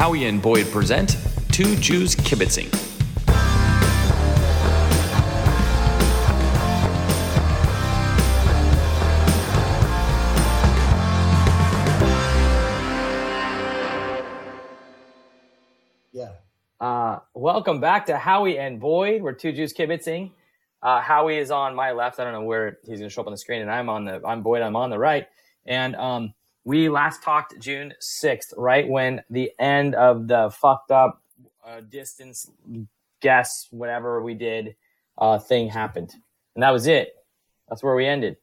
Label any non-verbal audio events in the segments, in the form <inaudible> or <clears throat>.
Howie and Boyd present Two Jews Kibitzing. Yeah. Uh, welcome back to Howie and Boyd. We're two Jews kibitzing. Uh, Howie is on my left. I don't know where he's going to show up on the screen, and I'm on the I'm Boyd. I'm on the right. And um, we last talked June sixth, right when the end of the fucked up uh, distance guess whatever we did uh, thing happened, and that was it. That's where we ended.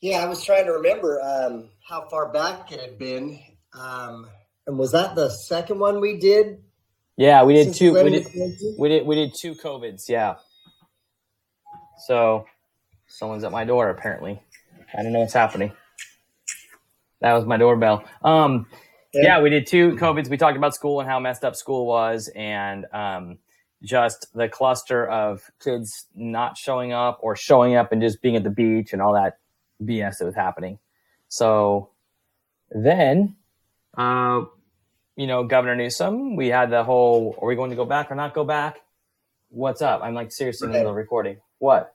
Yeah, I was trying to remember um, how far back it had been. Um, and was that the second one we did? Yeah, we did two. We did, we did we did two covids. Yeah. So, someone's at my door apparently. I don't know what's happening. That was my doorbell. Um, yeah. we did two covids. We talked about school and how messed up school was, and um, just the cluster of kids not showing up or showing up and just being at the beach and all that BS that was happening. So then, uh, you know, Governor Newsom, we had the whole, are we going to go back or not go back? What's up? I'm like seriously in the middle of recording. What?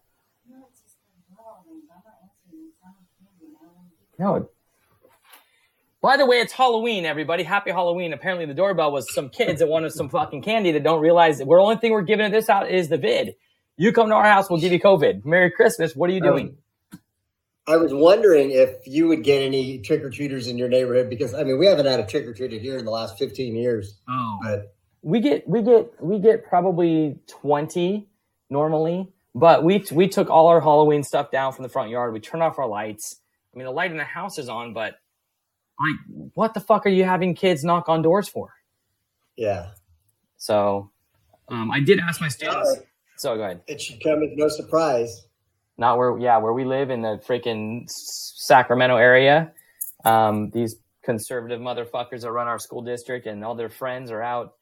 No. By the way, it's Halloween, everybody. Happy Halloween. Apparently the doorbell was some kids that wanted some fucking candy that don't realize that we're only thing we're giving this out is the vid. You come to our house, we'll give you COVID. Merry Christmas. What are you doing? I was wondering if you would get any trick or treaters in your neighborhood because I mean we haven't had a trick or treater here in the last 15 years. oh. But we get we get we get probably 20 normally but we we took all our halloween stuff down from the front yard we turned off our lights i mean the light in the house is on but like what the fuck are you having kids knock on doors for? Yeah, so um, i did ask my students. So go ahead. It should come as no surprise. not where yeah where we live in the freaking sacramento area. Um, these conservative motherfuckers that run our school district and all their friends are out.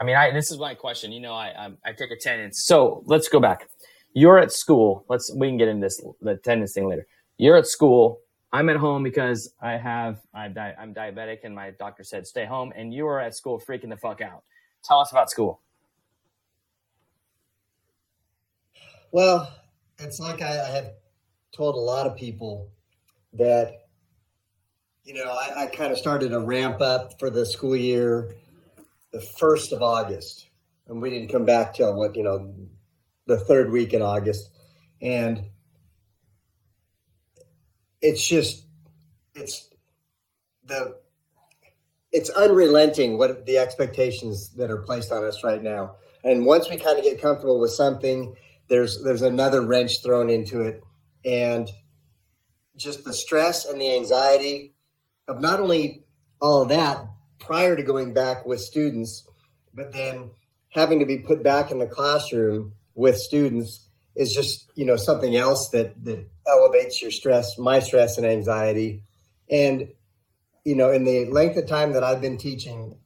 I mean I, this is my question. You know i i, I take attendance. So let's go back. You're at school. Let's we can get into this the attendance thing later. You're at school i'm at home because i have I'm, di- I'm diabetic and my doctor said stay home and you are at school freaking the fuck out tell us about school Well, it's like I, I have told a lot of people that, you know, I, I kind of started a ramp up for the school year the 1st of August. And we didn't come back till what, you know, the third week in August. And it's just, it's the, it's unrelenting what the expectations that are placed on us right now. And once we kind of get comfortable with something, there's there's another wrench thrown into it and just the stress and the anxiety of not only all of that prior to going back with students but then having to be put back in the classroom with students is just you know something else that that elevates your stress my stress and anxiety. And you know in the length of time that i've been teaching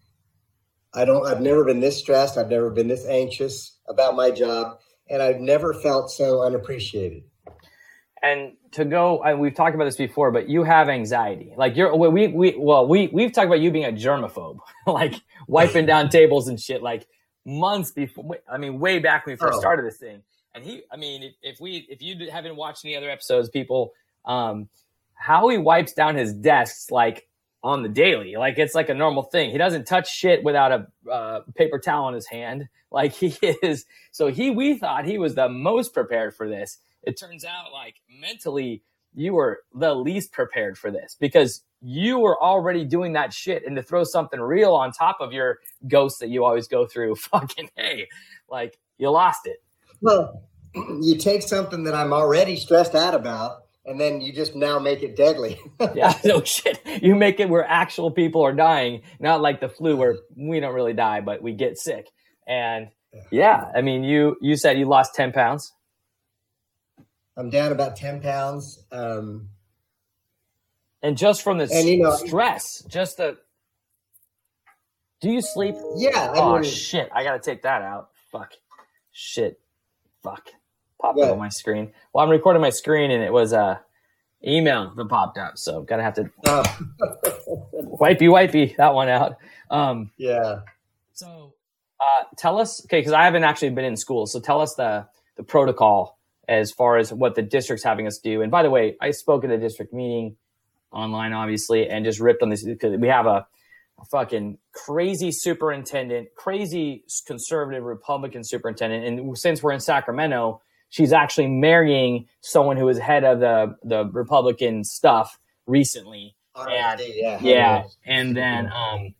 i don't i've never been this stressed. I've never been this anxious about my job. And I've never felt so unappreciated. and to go and we've talked about this before but you have anxiety. Like you're we we well we we've talked about you being a germaphobe <laughs> like wiping down tables and shit like months before i mean way back when we first Oh. started this thing and he i mean if, if we if you haven't watched any other episodes people um how he wipes down his desks like on the daily like it's like a normal thing. He doesn't touch shit without a uh, paper towel in his hand. <laughs> Like he is so he we thought he was the most prepared for this. It turns out like mentally you were the least prepared for this because you were already doing that shit and to throw something real on top of your ghost that you always go through <laughs> fucking hey like you lost it. Well, you take something that I'm already stressed out about, and then you just now make it deadly. <laughs> yeah no shit you make it where actual people are dying not like the flu where we don't really die but we get sick and yeah i mean you you said you lost 10 pounds I'm down about 10 pounds. Um, and just from the And, you know- stress just the do you sleep yeah, I oh mean, shit! I gotta take that out. Fuck. Shit. Fuck. Popped up on my screen. Well, I'm recording my screen, and it was uh, email that popped up. So gotta have to Oh, <laughs> wipey wipey that one out. Um, yeah. so uh, tell us, okay, because I haven't actually been in school. So tell us the the protocol as far as what the district's having us do. And by the way, I spoke at a district meeting online, obviously, and just ripped on this because we have a, a fucking crazy superintendent, crazy conservative Republican superintendent. And since we're in Sacramento, she's actually marrying someone who was head of the the Republican stuff recently. And- yeah. Yeah, and then um,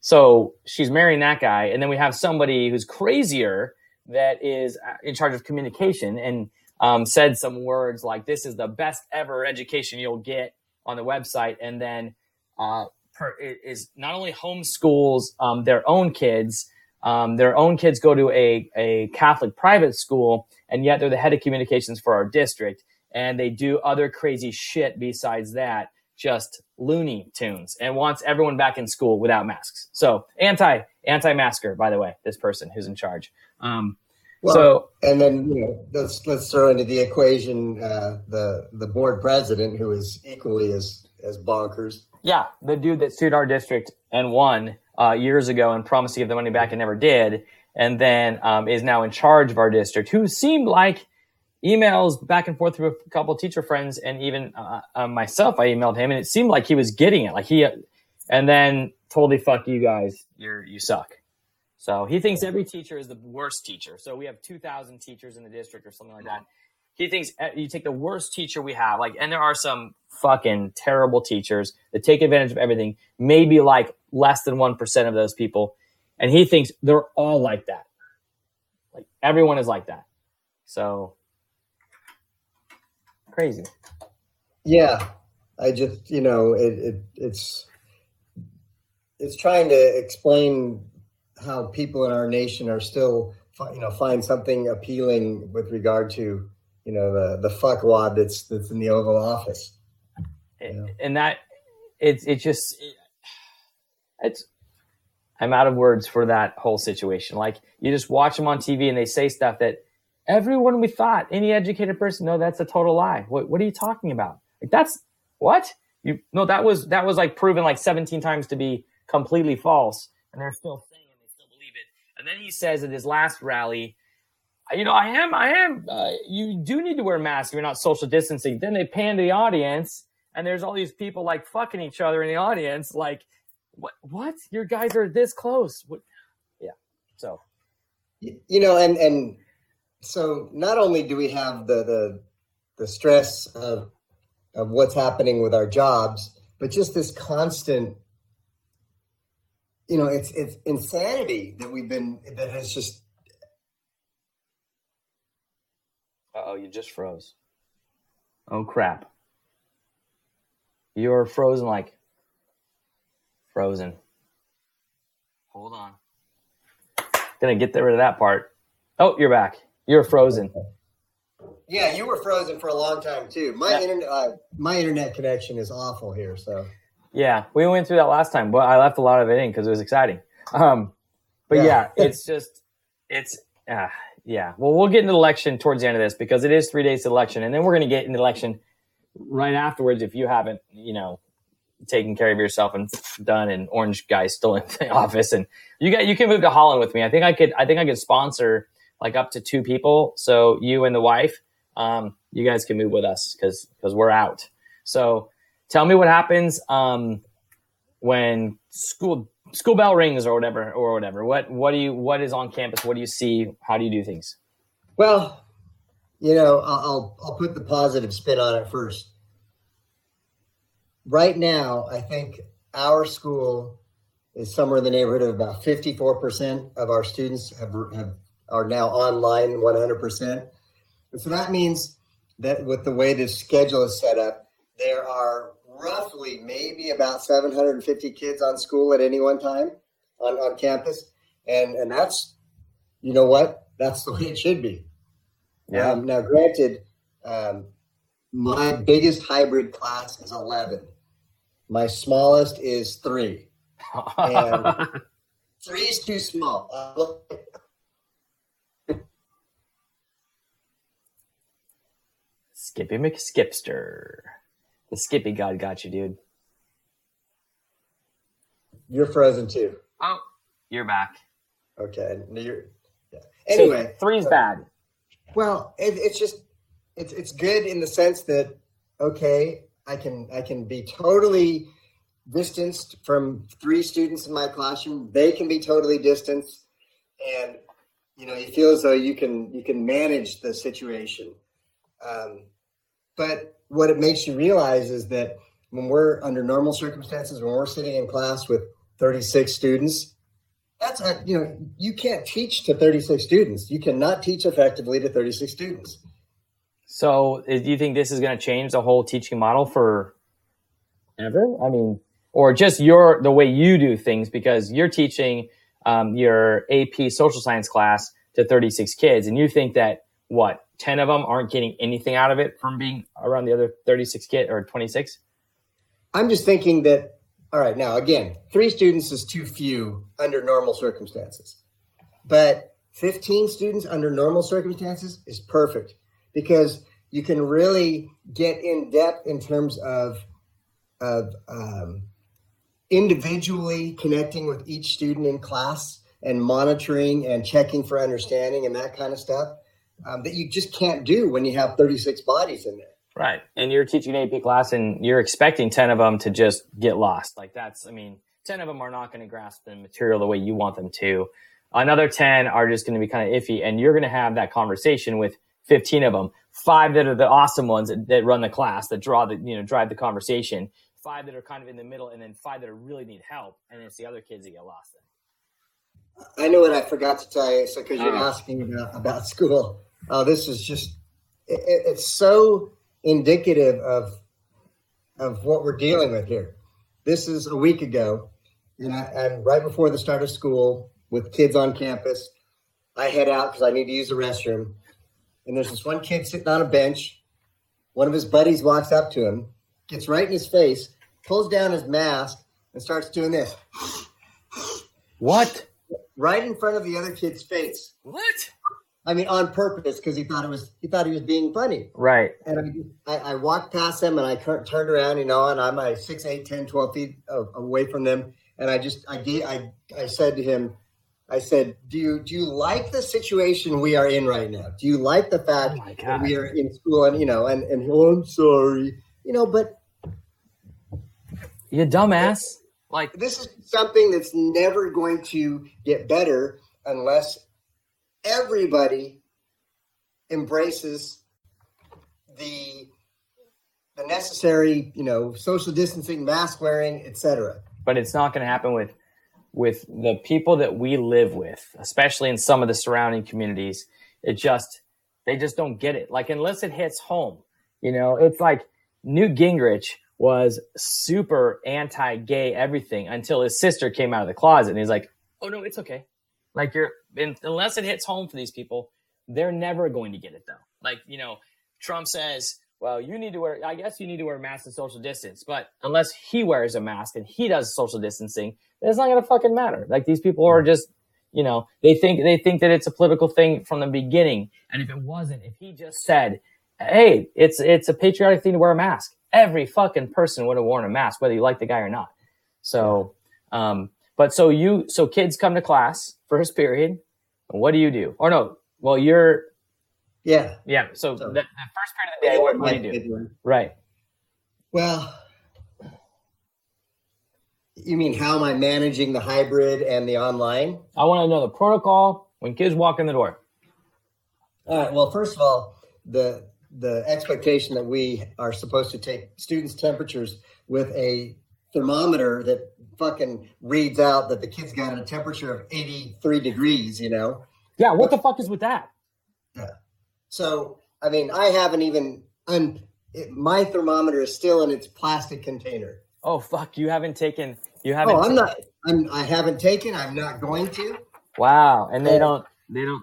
so she's marrying that guy, and then we have somebody who's crazier that is uh, in charge of communication and um, said some words like, "This is the best ever education you'll get on the website," and then uh, per, is not only homeschools um, their own kids. Um, their own kids go to a, a Catholic private school, and yet they're the head of communications for our district, and they do other crazy shit besides that just Looney Tunes and wants everyone back in school without masks. So anti anti masker, by the way, this person who's in charge. Um, Well, so and then you know let's let's throw into the equation uh, the the board president who is equally as as bonkers. yeah, the dude that sued our district and won uh, years ago and promised to give the money back and never did, and then um, is now in charge of our district, who seemed like emails back and forth through a couple teacher friends and even uh, uh, myself. I emailed him, and it seemed like he was getting it. Like he, and then totally fuck you guys. You're you suck. So he thinks every teacher is the worst teacher. So we have 2,000 teachers in the district or something like that. He thinks uh, you take the worst teacher we have, like, and there are some fucking terrible teachers that take advantage of everything. Maybe like less than 1% of those people. And he thinks they're all like that. Like everyone is like that. So crazy. Yeah, I just you know it, it it's it's trying to explain how people in our nation are still you know find something appealing with regard to you know the the fuckwad that's that's in the Oval Office. Yeah. and that it's it just it's i'm out of words for that whole situation like you just watch them on tv and they say stuff that everyone we thought any educated person no that's a total lie what, what are you talking about like that's what you no that was that was like proven like 17 times to be completely false and they're still saying it they still believe it and then he says at his last rally you know, I am, I am. Uh, you do need to wear masks you're not social distancing. Then they pan to the audience, and there's all these people like fucking each other in the audience. Like, what? What? Your guys are this close? What? Yeah. So you know and and so not only do we have the the the stress of of what's happening with our jobs but just this constant you know it's it's insanity that we've been that has just oh, you just froze. Oh crap! You're frozen like frozen. Hold on. Gonna get rid of that part. Oh, you're back. You're frozen. yeah you were frozen for a long time too my Yeah. internet uh, my internet connection is awful here so Yeah, we went through that last time, but I left a lot of it in because it was exciting. Um, but yeah, Yeah. it's just, it's, uh, yeah. Well, we'll get into election towards the end of this because it is three days to election, and then we're going to get into election right afterwards if you haven't, you know, taken care of yourself and done, and Orange guy still in the <laughs> office, and you got you can move to Holland with me. I think I could, I think I could sponsor like up to two people, so you and the wife, um, you guys can move with us because because we're out. So tell me what happens um, when school school bell rings or whatever or whatever. What what do you what is on campus? What do you see? How do you do things? well you know I'll i'll put the positive spin on it first right now i think our school is somewhere in the neighborhood of about 54% of our students have, have are now online 100% and so that means that with the way this schedule is set up there are roughly maybe about 750 kids on school at any one time on, on campus. And and that's you know what? That's the way it should be. Um, now, granted, um, my biggest hybrid class is 11. My smallest is three. And- <laughs> Three is too small. Skippy McSkipster. The Skippy God got you, dude. You're frozen too. Oh, you're back. Okay. You're, yeah. Anyway, so three's bad. Well, it, it's just it's it's good in the sense that okay, I can I can be totally distanced from three students in my classroom. They can be totally distanced, and you know you feel as though you can you can manage the situation. Um, but what it makes you realize is that when we're under normal circumstances, when we're sitting in class with 36 students, that's a, you know you can't teach to 36 students. You cannot teach effectively to 36 students. So, do you think this is going to change the whole teaching model for ever? I mean, or just your the way you do things because you're teaching um, your AP social science class to 36 kids, and you think that what 10 of them aren't getting anything out of it from being around the other 36 kid or 26? I'm just thinking that all right, now again, three students is too few under normal circumstances. But 15 students under normal circumstances is perfect because you can really get in depth in terms of, of um, individually connecting with each student in class and monitoring and checking for understanding and that kind of stuff um, that you just can't do when you have 36 bodies in there. Right. And you're teaching an AP class and you're expecting 10 of them to just get lost. Like that's, I mean, 10 of them are not going to grasp the material the way you want them to. Another 10 are just going to be kind of iffy. And you're going to have that conversation with 15 of them, five that are the awesome ones that, that run the class, that draw the, you know, drive the conversation, five that are kind of in the middle, and then five that really need help. And it's the other kids that get lost. In. I know what I forgot to tell you. So, because you're uh-huh. asking about, about school, oh, this is just, it, it's so indicative of of what we're dealing with here. This is a week ago, and, I, and right before the start of school, with kids on campus, I head out because I need to use the restroom. And there's this one kid sitting on a bench. One of his buddies walks up to him, gets right in his face, pulls down his mask, and starts doing this. What? Right in front of the other kid's face. What? I mean, on purpose because he thought it was he thought he was being funny. Right. And I, I, I walked past them and I turned around, you know, and I'm like 6, 8, 10, 12 feet away from them. And I just I gave I I said to him, I said, "Do you do you like the situation we are in right now? Do you like the fact oh that we are in school and you know and and oh, I'm sorry, you know, but you dumbass." Like this is something that's never going to get better unless everybody embraces the the necessary, you know, social distancing, mask wearing, etc. But it's not going to happen with with the people that we live with, especially in some of the surrounding communities. It just they just don't get it. Like unless it hits home, you know, it's like Newt Gingrich was super anti-gay everything until his sister came out of the closet and he's like, "Oh no, it's okay." Like you're unless it hits home for these people, they're never going to get it though. Like, you know, Trump says, well, you need to wear, I guess you need to wear a mask and social distance. But unless he wears a mask and he does social distancing, it's not going to fucking matter. Like these people are just, you know, they think, they think that it's a political thing from the beginning. And if it wasn't, if he just said, Hey, it's, it's a patriotic thing to wear a mask. Every fucking person would have worn a mask, whether you like the guy or not. So, um, but so you, so kids come to class first period. What do you do? Or no, well, you're. Yeah. Yeah. So, so the, the, first period of the day, what, what do you do? Right. Well, you mean how am I managing the hybrid and the online? I want to know the protocol when kids walk in the door. All right. Well, first of all, the the expectation that we are supposed to take students' temperatures with a thermometer that fucking reads out that the kid's got a temperature of 83 degrees, you know? Yeah, what the fuck is with that? Yeah. So, I mean, I haven't even, un, it, my thermometer is still in its plastic container. Oh, fuck. You haven't taken, you haven't. Oh, I'm not, I'm, I haven't taken, I'm not going to. Wow. And they oh. don't, they don't.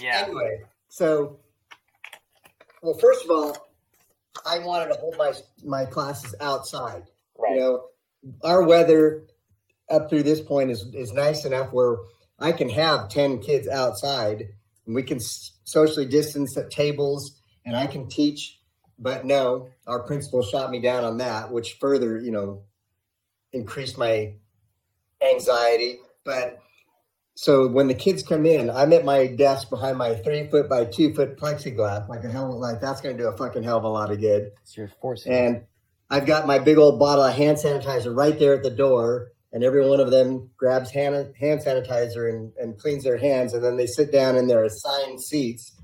Yeah. Anyway, so, well, first of all, I wanted to hold my my classes outside. Right. You know, our weather up through this point is is nice enough where I can have ten kids outside, and we can socially distance at tables and I can teach. But no, our principal shot me down on that, which further, you know, increased my anxiety. But so when the kids come in, I'm at my desk behind my three foot by two foot plexiglass, like a hell, of like that's going to do a fucking hell of a lot of good. So you're forcing. And I've got my big old bottle of hand sanitizer right there at the door, and every one of them grabs hand hand sanitizer and, and cleans their hands, and then they sit down in their assigned seats.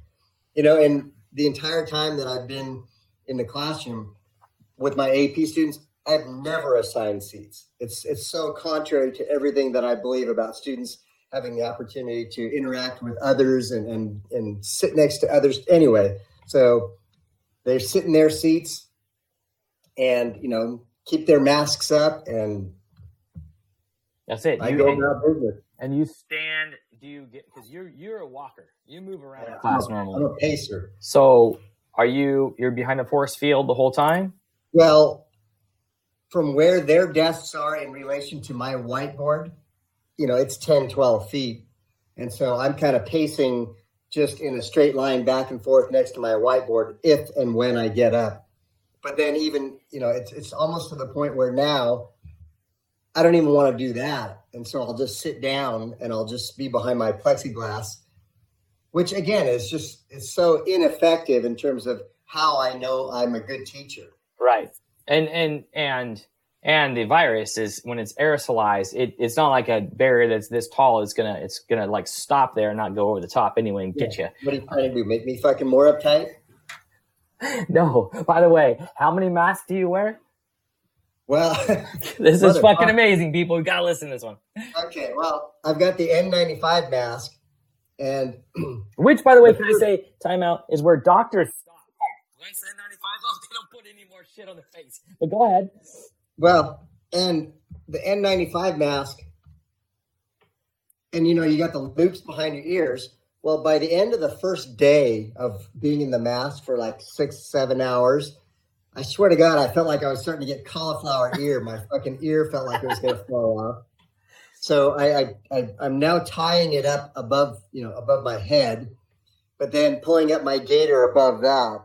You know, and the entire time that I've been in the classroom with my AP students, I've never assigned seats. It's it's so contrary to everything that I believe about students having the opportunity to interact with others and and, and sit next to others. Anyway, so they're sitting their seats and you know keep their masks up and That's it. I You- go and, about business. and you stand. Do you get because you're you're a walker. You move around Yeah, in class I'm a pacer. So are you you're behind a force field the whole time? Well, from where their desks are in relation to my whiteboard, you know, it's 10, 12 feet. And so I'm kind of pacing just in a straight line back and forth next to my whiteboard if and when I get up. But then even, you know, it's it's almost to the point where now I don't even want to do that. And so I'll just sit down and I'll just be behind my plexiglass, which again is just it's so ineffective in terms of how I know I'm a good teacher. Right. And and and and the virus is when it's aerosolized, it, it's not like a barrier that's this tall. It's gonna it's gonna like stop there and not go over the top anyway and get you. What are you trying to do? Make me fucking more uptight? <laughs> No. By the way, how many masks do you wear? Well, <laughs> This is Mother- fucking amazing, people. You gotta listen to this one. okay. Well, I've got the N95 mask, and <clears throat> Which, by the way, can I say timeout is where doctors stop. Like, once N95 off, they don't put any more shit on their face. But go ahead. well, and the N95 mask, and you know, you got the loops behind your ears. Well, by the end of the first day of being in the mask for like six, seven hours, I swear to God, I felt like I was starting to get cauliflower ear. My fucking ear felt like it was going to fall off. So I, I, I, I'm now tying it up above, you know, above my head, but then pulling up my gator above that.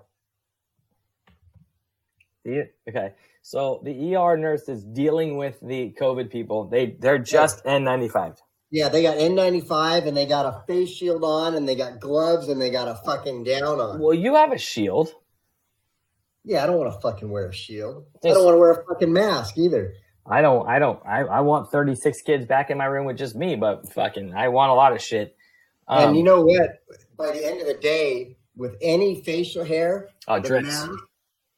The- Okay. So the ER nurse is dealing with the COVID people. They they're just N95. Yeah, they got N95 and they got a face shield on and they got gloves and they got a fucking gown on. Well, you have a shield. Yeah, I don't want to fucking wear a shield. I don't want to wear a fucking mask either. I don't. I don't. I, I want 36 kids back in my room with just me, but fucking, I want a lot of shit. Um, and you know what? By the end of the day, with any facial hair, oh, the mask,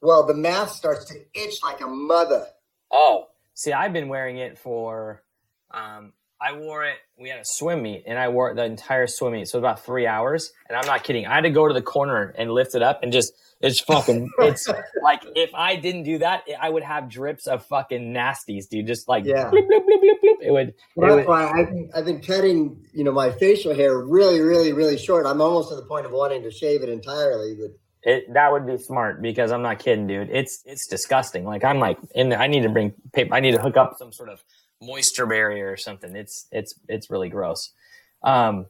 well, the mask starts to itch like a mother. Oh, see, I've been wearing it for. Um, I wore it. We had a swim meet, and I wore it the entire swim meet, so about three hours. And I'm not kidding. I had to go to the corner and lift it up, and just it's fucking. it's <laughs> like if I didn't do that, I would have drips of fucking nasties, dude. Just like Yeah. bloop, bloop, bloop. It would. It Well, would that's why I've been, I've been cutting, you know, my facial hair really, really, really short. I'm almost to the point of wanting to shave it entirely. But It that would be smart because I'm not kidding, dude. It's it's disgusting. Like I'm like in the, I need to bring paper. I need to hook up some sort of moisture barrier or something. It's it's it's really gross. Um,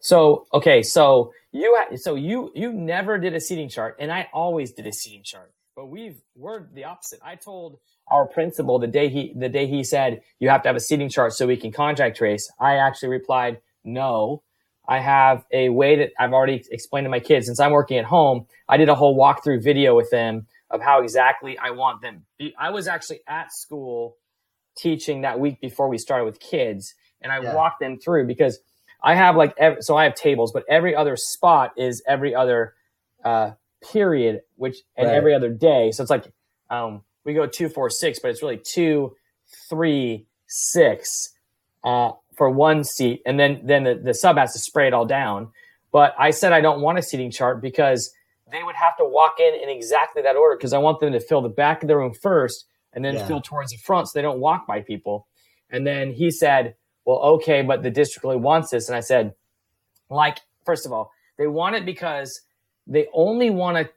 so okay, so you so you you never did a seating chart, and I always did a seating chart. But we've we're the opposite. I told our principal the day he the day he said you have to have a seating chart so we can contact trace. I actually replied no. I have a way that I've already explained to my kids since I'm working at home. I did a whole walkthrough video with them of how exactly I want them. I was actually at school teaching that week before we started with kids, and I Yeah. walked them through because I have like ev so I have tables, but every other spot is every other uh, period, which and Right. every other day. So it's like um, we go two, four, six, but it's really two, three, six uh, for one seat, and then then the, the sub has to spray it all down. But I said I don't want a seating chart because they would have to walk in in exactly that order because I want them to fill the back of the room first and then Yeah. fill towards the front so they don't walk by people. And then he said, "Well, okay, but the district really wants this." And I said, "Like, first of all, they want it because they only want to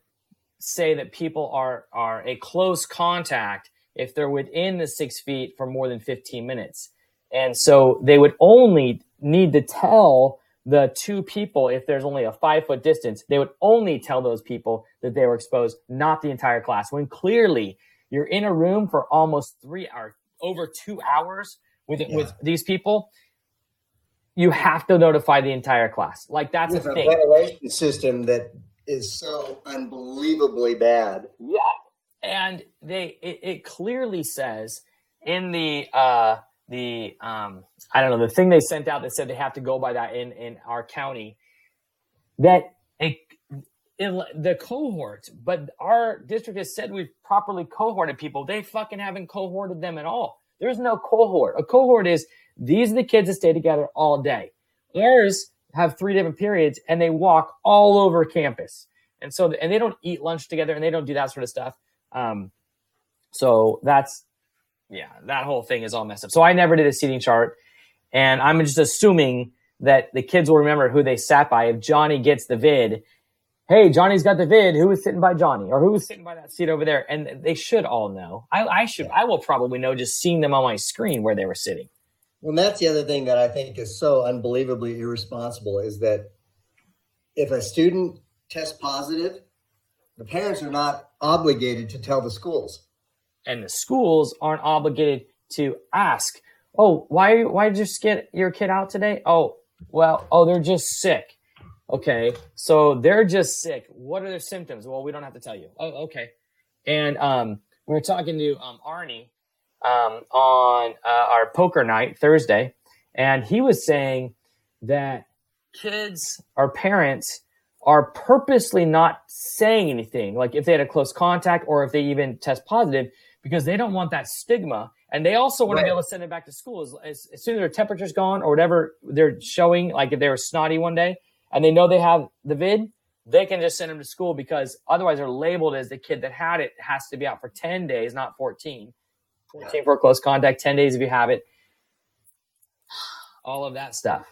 say that people are are a close contact if they're within the six feet for more than 15 minutes. And so they would only need to tell the two people, if there's only a five foot distance, they would only tell those people that they were exposed, not the entire class. When clearly you're in a room for almost three or over two hours with Yeah. with these people, you have to notify the entire class. Like that's With a a thing. ventilation system that is so unbelievably bad. Yeah. And they it, it clearly says in the uh the um I don't know the thing they sent out that said they have to go by that in in our county that it, in the cohort, but our district has said we've properly cohorted people. They fucking haven't cohorted them at all. There's no cohort. A cohort is these are the kids that stay together all day. Ours have three different periods and they walk all over campus. And so, and they don't eat lunch together and they don't do that sort of stuff. Um, so that's, yeah, that whole thing is all messed up. So I never did a seating chart. And I'm just assuming that the kids will remember who they sat by. If Johnny gets the vid, hey, Johnny's got the vid. Who was sitting by Johnny or who was sitting by that seat over there? And they should all know. I, I should, I will probably know just seeing them on my screen where they were sitting. Well, and that's the other thing that I think is so unbelievably irresponsible is that if a student tests positive, the parents are not obligated to tell the schools. and the schools aren't obligated to ask, "Oh, why why did you get your kid out today?" Oh, well, oh, they're just sick. Okay, so they're just sick. What are their symptoms? Well, we don't have to tell you. Oh, okay. And um, we were talking to um, Arnie um, on uh, our poker night Thursday, and he was saying that kids or parents are purposely not saying anything, like if they had a close contact or if they even test positive, because they don't want that stigma. And they also want to be able to send it back to school as, as, as soon as their temperature's gone or whatever they're showing, like if they were snotty one day and they know they have the vid, they can just send them to school because otherwise they're labeled as the kid that had it has to be out for 10 days, not 14. 14 for close contact, 10 days if you have it. All of that stuff.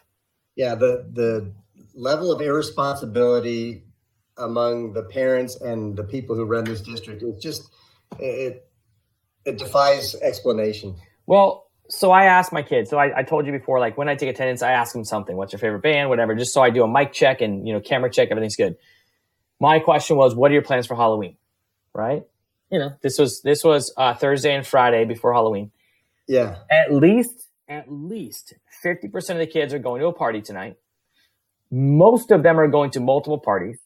Yeah, the the level of irresponsibility among the parents and the people who run this district is just it it defies explanation. Well, so I asked my kids. So I, I told you before, like when I take attendance, I ask them something. What's your favorite band? Whatever. Just so I do a mic check and you know camera check. Everything's good. My question was, what are your plans for Halloween? Right. You know, this was this was uh, Thursday and Friday before Halloween. Yeah, At least, at least fifty percent of the kids are going to a party tonight. Most of them are going to multiple parties.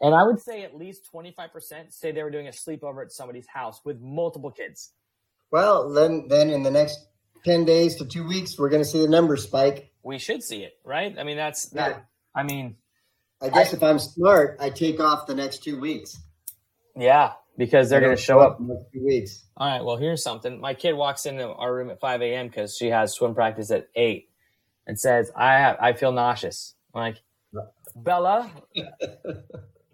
And I would say at least 25% say they were doing a sleepover at somebody's house with multiple kids. Well, then then in the next ten days to two weeks, we're going to see the numbers spike. We should see it, right? I mean, that's that. Yeah. I mean, I guess if I'm smart, I take off the next two weeks. Yeah, because they're going to show up. in the next two weeks. All right, well, here's something. My kid walks into our room at 5 a.m. because she has swim practice at 8 and says, I have, I feel nauseous. I'm like, <laughs> Bella,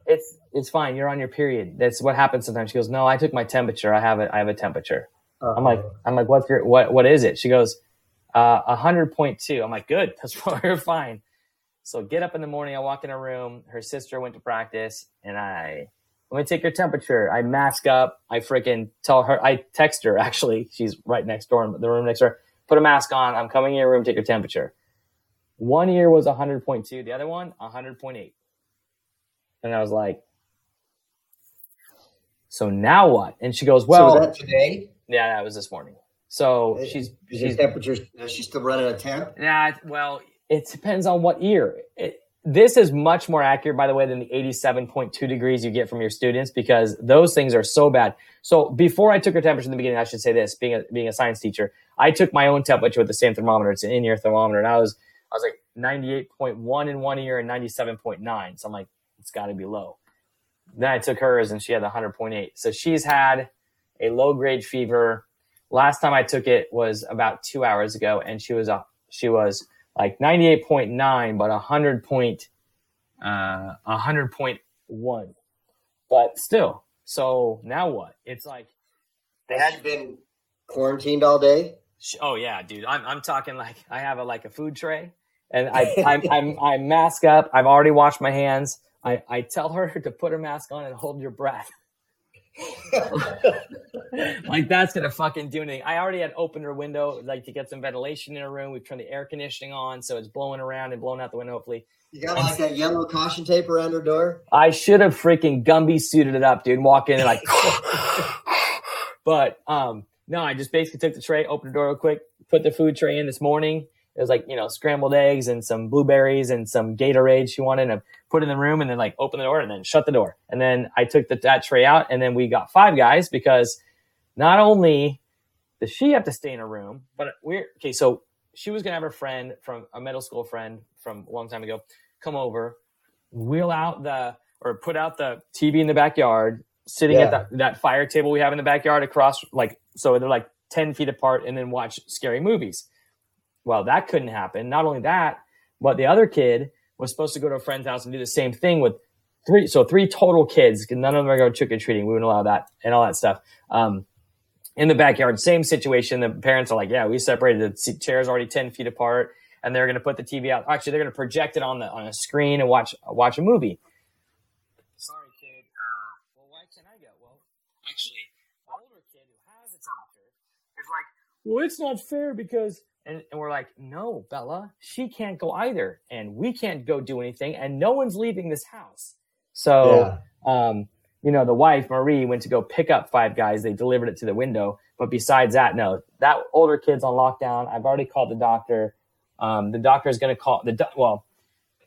it's it's fine. You're on your period. That's what happens sometimes. She goes, No, I took my temperature. I have it. I have a temperature. I'm like, I'm like, what's your what what is it? She goes, uh, hundred point two. I'm like, good, <laughs> that's you're fine. So get up in the morning. I walk in her room. Her sister went to practice, and I let me take your temperature. I mask up. I freaking tell her. I text her. <laughs> Actually, she's right next door in the room next door. Put a mask on. I'm coming in your room. Take your temperature. One ear was 100.2. The other one 100.8. And I was like, so now what? And she goes, well, so is that today? Yeah, that was this morning. So Is- she's Is she's temperature? Is she still running a temp? yeah. Well, it depends on what ear. It, this is much more accurate, by the way, than the 87.2 degrees you get from your students because those things are so bad. So before I took her temperature in the beginning, I should say this: being a being a science teacher, I took my own temperature with the same thermometer. It's an in-ear thermometer, and I was I was like 98.1 in one ear and 97.9. So I'm like, it's got to be low. Then I took hers, and she had 100.8. So she's had a low grade fever. Last time I took it was about two hours ago, and she was a she was like 98.9, but 100 point, uh, 100.1. But still, so now what? It's like they had. been quarantined all day? Oh yeah, dude. I'm I'm talking like I have a like a food tray, and I <laughs> I'm, I'm I mask up. I've already washed my hands. I I tell her <laughs> to put her mask on and hold your breath. <laughs> like that's gonna fucking do anything. I already had opened her window like to get some ventilation in her room. We've turned the air conditioning on, so it's blowing around and blowing out the window. Hopefully, You got like that yellow caution tape around her door? I should have freaking Gumby suited it up, dude. Walk in and like, <laughs> <laughs> but um, no, I just basically took the tray, opened the door real quick, put the food tray in this morning. It was like you know scrambled eggs and some blueberries and some Gatorade she wanted, and put in the room, and then like open the door and then shut the door. And then I took the, that tray out, and then we got five guys because not only does she have to stay in a room, but we're okay. So she was gonna have her friend from a middle school friend from a long time ago come over, wheel out the or put out the TV in the backyard, sitting at Yeah. that, that fire table we have in the backyard across like so they're like 10 feet apart and then watch scary movies. Well, that couldn't happen. Not only that, but the other kid was supposed to go to a friend's house and do the same thing with three so three total kids. None of them are going to trick or treating. We wouldn't allow that and all that stuff. Um, in the backyard, same situation. The parents are like, "Yeah, we separated. The chairs already ten feet apart, and they're going to put the TV out. Actually, they're going to project it on the on a screen and watch watch a movie." Sorry, kid. Uh, well, why can't I go? Well, actually, the older kid who has a temperature is like, "Well, it's not fair because." And, and we're like, no, Bella, she can't go either, and we can't go do anything, and no one's leaving this house. So, um, you know, the wife Marie went to go pick up five guys. They delivered it to the window. But besides that, no, that older kid's on lockdown. I've already called the doctor. Um, the doctor is going to call the do- well.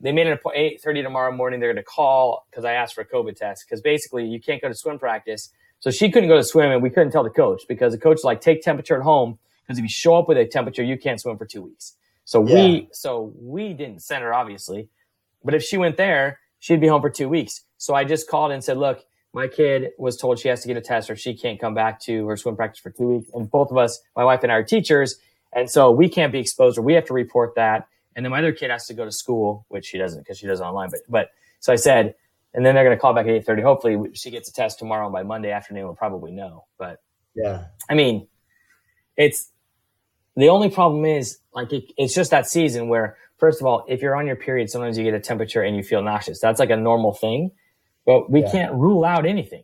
They made it eight thirty tomorrow morning. They're going to call because I asked for a COVID test because basically you can't go to swim practice. So she couldn't go to swim, and we couldn't tell the coach because the coach like take temperature at home because if you show up with a temperature, you can't swim for two weeks. So Yeah. we so we didn't send her obviously, but if she went there, she'd be home for two weeks. So I just called and said, look, my kid was told she has to get a test or she can't come back to her swim practice for two weeks. And both of us, my wife and I are teachers. And so we can't be exposed or we have to report that. And then my other kid has to go to school, which she doesn't because she does it online. But, but so I said, and then they're going to call back at 8.30. Hopefully she gets a test tomorrow. and By Monday afternoon, we'll probably know. But Yeah. I mean, it's the only problem is like it, it's just that season where first of all, if you're on your period, sometimes you get a temperature and you feel nauseous. That's like a normal thing, but we Yeah. can't rule out anything.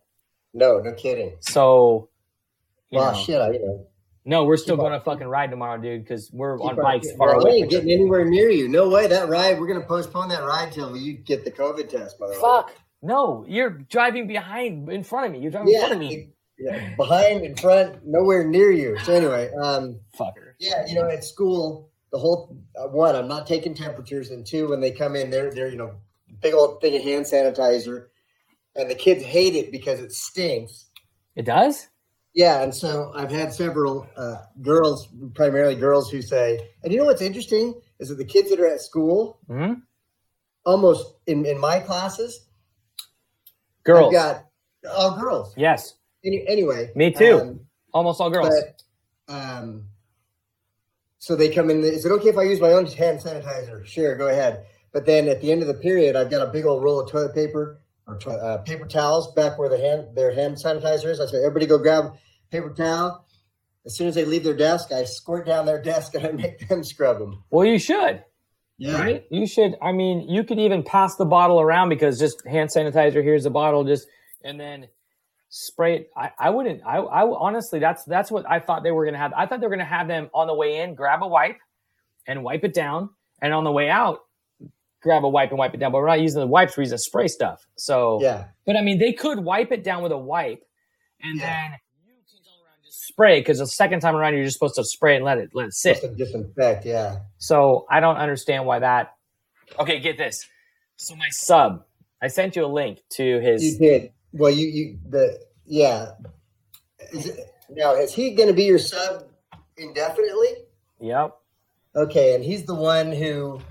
No, no kidding. So, Well, know, shit, I, you know. no, we're still going to fucking ride tomorrow, dude, because we're on bikes far away. ain't getting anywhere near you. No way. That ride, we're going to postpone that ride till you get the COVID test, by the way. Fuck. No, you're driving behind in front of me. You're driving in front of me. yeah. Behind, in front, nowhere near you. So, anyway, um, Fucker. Yeah, you know, at school, the whole uh, one, I'm not taking temperatures, and two, when they come in, they're they're you know, big old thing of hand sanitizer, and the kids hate it because it stinks. It does? Yeah, and so I've had several uh, girls, primarily girls, who say, and you know what's interesting is that the kids that are at school, hmm almost in in my classes, Girls. I've got all girls. yes. Any, anyway, Me too. um, Almost all girls. But, um, so they come in. Is it okay if I use my own hand sanitizer? Sure, go ahead. But then at the end of the period, I've got a big old roll of toilet paper or to- uh, paper towels back where the hand their hand sanitizer is. I say, everybody go grab paper towel. As soon as they leave their desk, I squirt down their desk and I make them scrub them. well, you should. Yeah, right? You should. I mean, you could even pass the bottle around because just hand sanitizer. Here's the bottle, just and then spray it. I, I wouldn't. I, I honestly, that's that's what I thought they were gonna have. I thought they were gonna have them on the way in, grab a wipe and wipe it down, and on the way out, grab a wipe and wipe it down. But we're not using the wipes; we're using spray stuff. So, yeah, but I mean, they could wipe it down with a wipe, and Yeah. then you can go around just spray because the second time around, you're just supposed to spray and let it let it sit. just disinfect. Yeah, So I don't understand why that. Okay, get this. So my sub, I sent you a link to his. you did. Well, you you the yeah. Is it, now is he going to be your sub indefinitely? Yep. Okay, and he's the one who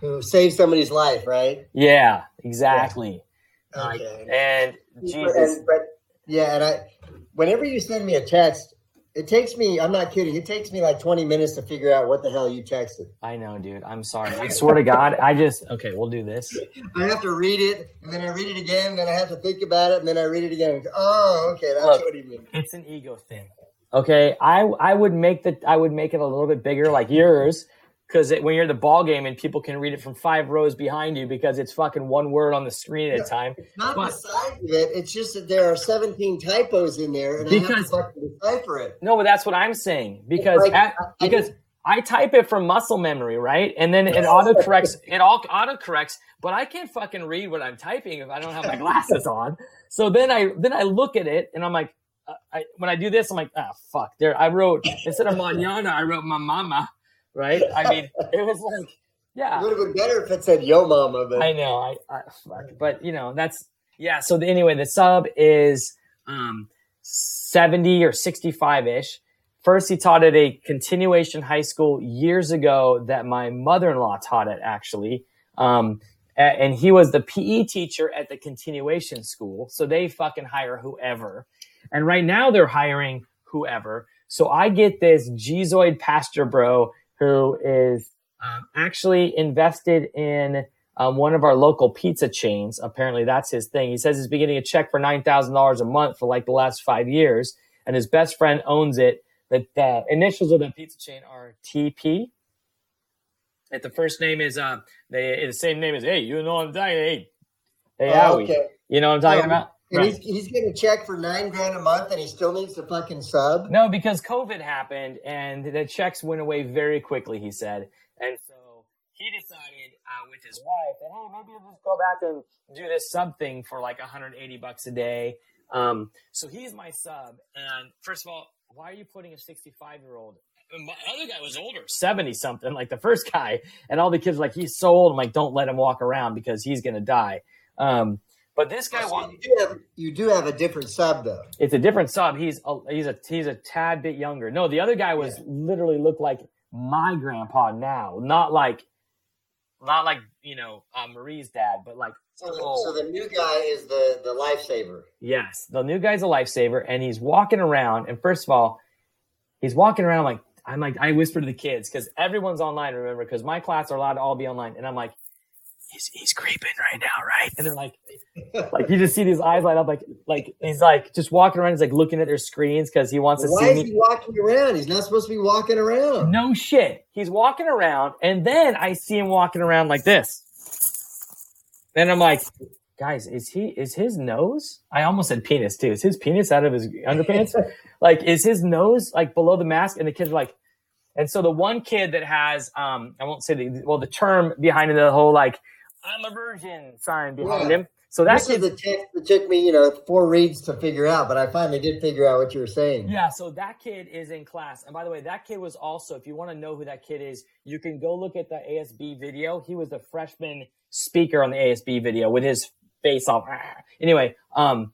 who saved somebody's life, right? Yeah. Exactly. Like, Okay. and Jesus. And, but yeah, and I whenever you send me a text, it takes me. I'm not kidding. It takes me like 20 minutes to figure out what the hell you texted. I know, dude. I'm sorry. I swear to God, I just. Okay, we'll do this. I have to read it, and then I read it again, and then I have to think about it, and then I read it again. Go, oh, okay, that's Look. what he means. It's an ego thing. Okay, I I would make the I would make it a little bit bigger, like yours, because when you're at the ball game and people can read it from five rows behind you because it's fucking one word on the screen at a time. It's not But- the size of it. It's just that there are 17 typos in there, and I have to fucking decipher it. No, but that's what I'm saying because like- at- I- I because I type it from muscle memory, right? And then it auto corrects. It all auto corrects, but I can't fucking read what I'm typing if I don't have my <laughs> glasses on. So then I then I look at it and I'm like, uh, I, when I do this, I'm like, ah, fuck. There, I wrote instead of mañana, I wrote my mama, right? I <laughs> mean, it was like, yeah. It would have been better if it said "Yo, Mama," but I know. I, I fuck, but you know that's yeah. So the, anyway, the sub is um seventy or sixty five ish. First, he taught at a continuation high school years ago that my mother in law taught at actually. Um, and he was the PE teacher at the continuation school. So they fucking hire whoever. And right now they're hiring whoever. So I get this Gzoid pastor bro who is um, actually invested in um, one of our local pizza chains. Apparently, that's his thing. He says he's been getting a check for nine thousand dollars a month for like the last five years, and his best friend owns it. The, the initials of the pizza chain are TP. And the first name is uh, they the same name as Hey, you know what I'm talking. Hey, hey, Oh, Howie. okay. You know what I'm talking Um, about? And Right. he's, he's getting a check for nine grand a month, and he still needs to fucking sub. No, because COVID happened and the checks went away very quickly, he said. And so he decided uh, with his wife that, hey, maybe we'll just go back and do this sub thing for like 180 bucks a day. Um, so he's my sub. And first of all, why are you putting a 65 year old? My other guy was older, 70 something, like the first guy. And all the kids like, he's so old. I'm like, don't let him walk around because he's going to die. Um, but this guy, So you, do have, you do have a different sub, though. it's a different sub. He's a, he's a he's a tad bit younger. No, the other guy was literally looked like my grandpa now, not like not like you know uh, Marie's dad, but like So the, so the new guy is the the lifesaver. yes, the new guy's a lifesaver, and he's walking around. And first of all, he's walking around like I'm like I whisper to the kids because everyone's online. Remember, because my class are allowed to all be online, and I'm like. He's, he's creeping right now, right? And they're like, like you just see these eyes light up, like, like he's like just walking around. He's like looking at their screens because he wants to Why see is me. he walking around? He's not supposed to be walking around. No shit. He's walking around, and then I see him walking around like this. And I'm like, guys, is he is his nose? I almost said penis too. Is his penis out of his underpants? <laughs> like, is his nose like below the mask? And the kids are like, and so the one kid that has um, I won't say the well, the term behind the whole like, I'm a virgin sign behind Yeah. him. So that's this is the text that took me, you know, four reads to figure out, but I finally did figure out what you were saying. Yeah, so that kid is in class. And by the way, that kid was also, if you want to know who that kid is, you can go look at the ASB video. He was the freshman speaker on the ASB video with his face off. Anyway, um,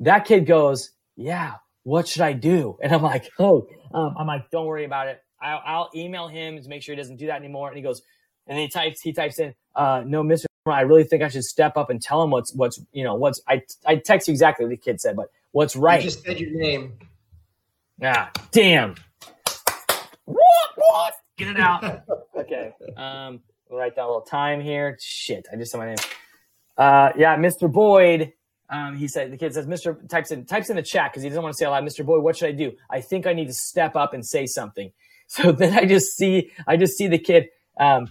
that kid goes, Yeah, what should I do? And I'm like, Oh, um, I'm like, Don't worry about it. I'll, I'll email him to make sure he doesn't do that anymore. And he goes, and then he types, he types in, uh, no, Mr. I really think I should step up and tell him what's, what's, you know, what's, I, I text you exactly what the kid said, but what's right. You just said your name. Ah, damn. What? What? Get it out. <laughs> okay. Um, we'll write down a little time here. Shit, I just said my name. Uh, yeah, Mr. Boyd. Um, he said the kid says Mr. types in types in the chat because he doesn't want to say a lot. Mr. Boyd, what should I do? I think I need to step up and say something. <laughs> So then I just see I just see the kid. Um,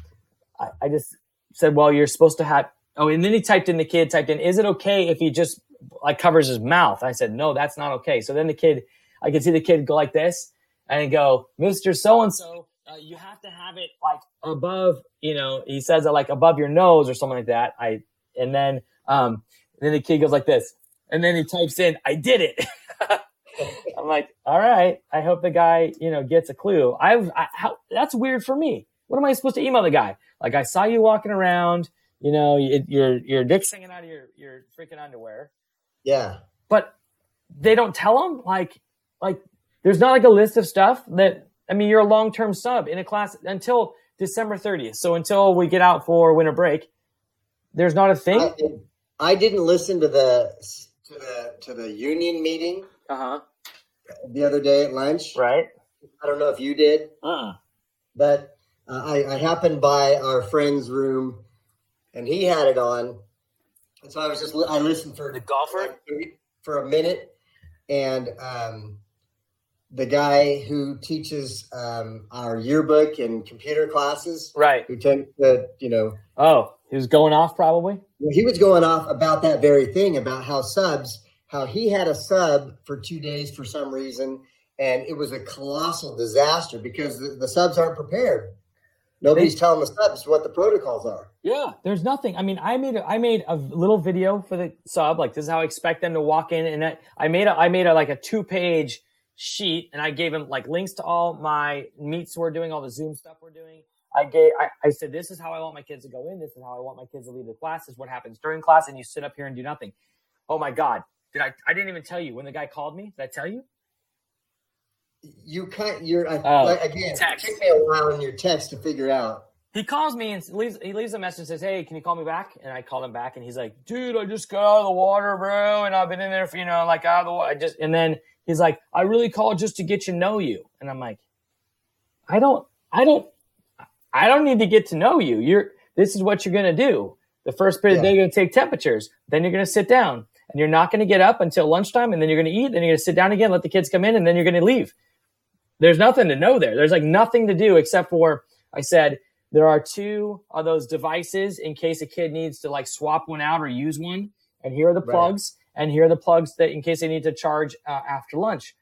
I, I just said, well, you're supposed to have. Oh, and then he typed in the kid typed in, is it okay if he just like covers his mouth? I said, no, that's not okay. So then the kid, I could see the kid go like this and go, Mr. So and so, you have to have it like above, you know, he says it like above your nose or something like that. I, and then, um, then the kid goes like this, and then he types in, I did it. <laughs> I'm like, all right. I hope the guy, you know, gets a clue. I've, I, how, that's weird for me. What am I supposed to email the guy? Like, I saw you walking around, you know, you, your, your dick's hanging out of your, your freaking underwear. Yeah. but they don't tell them like like there's not like a list of stuff that i mean you're a long-term sub in a class until december 30th so until we get out for winter break there's not a thing? I, I didn't listen to the to the to the union meeting uh-huh. the other day at lunch. right. I don't know if you did, uh but uh, I, I happened by our friend's room, and he had it on, and so I was just I listened for the golfer for a minute, and um, the guy who teaches um, our yearbook and computer classes, Right. who tend to, you know, Oh, he was going off probably. he was going off about that very thing about how subs, how he had a sub for two days for some reason, and it was a colossal disaster because the, the subs aren't prepared. Nobody's telling the subs what the protocols are. Yeah, there's nothing. I mean, I made a, I made a little video for the sub. Like this is how I expect them to walk in, and I, I made a I made a like a two page sheet, and I gave him like links to all my meets we're doing, all the Zoom stuff we're doing. I gave I, I said this is how I want my kids to go in. This is how I want my kids to leave the class. This is what happens during class, and you sit up here and do nothing. Oh my god, did I? I didn't even tell you when the guy called me. Did I tell you? You kind, you're I, Oh, like, again. text. It took me a while in your text to figure out. He calls me and leaves. He leaves a message and says, "Hey, can you call me back?" And I call him back, and he's like, "Dude, I just got out of the water, bro, and I've been in there for you know, like out of the water." I just and then he's like, "I really called just to get to know you," and I'm like, "I don't, I don't, I don't need to get to know you. You're this is what you're gonna do. The first period of the day, Yeah. you're gonna take temperatures, then you're gonna sit down, and you're not gonna get up until lunchtime, and then you're gonna eat, then you're gonna sit down again, let the kids come in, and then you're gonna leave." There's nothing to know there. There's like nothing to do except for I said there are two of those devices in case a kid needs to like swap one out or use one. And here are the Right. plugs, and here are the plugs that in case they need to charge uh, after lunch.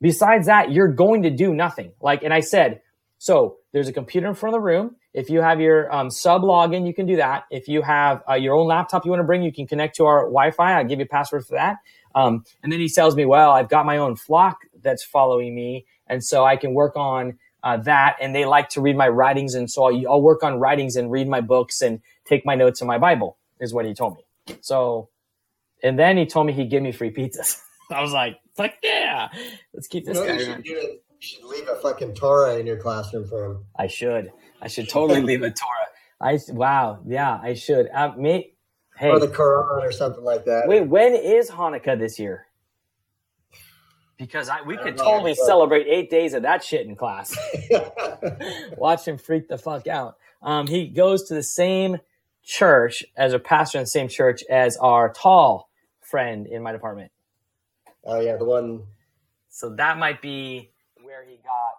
Besides that, you're going to do nothing. Like, and I said, so there's a computer in front of the room. If you have your um, sub login, you can do that. If you have uh, your own laptop you want to bring, you can connect to our Wi-Fi. I'll give you a password for that. Um, and then he tells me, well, I've got my own flock that's following me, and so I can work on uh, that. And they like to read my writings, and so I'll, I'll work on writings and read my books and take my notes in my Bible. Is what he told me. So, and then he told me he'd give me free pizzas. <laughs> I was like, "Fuck yeah, let's keep You this know what guy you should do? You should leave a fucking Torah in your classroom for him. I should. I should totally <laughs> leave a Torah. I wow, yeah, I should. Uh, me, hey, Or the Quran or something like that. wait, when is Hanukkah this year? Because I, we I could don't know. totally celebrate eight days of that shit in class. <laughs> Watch him freak the fuck out. Um, he goes to the same church as a pastor in the same church as our tall friend in my department. oh yeah, the one. So that might be where he got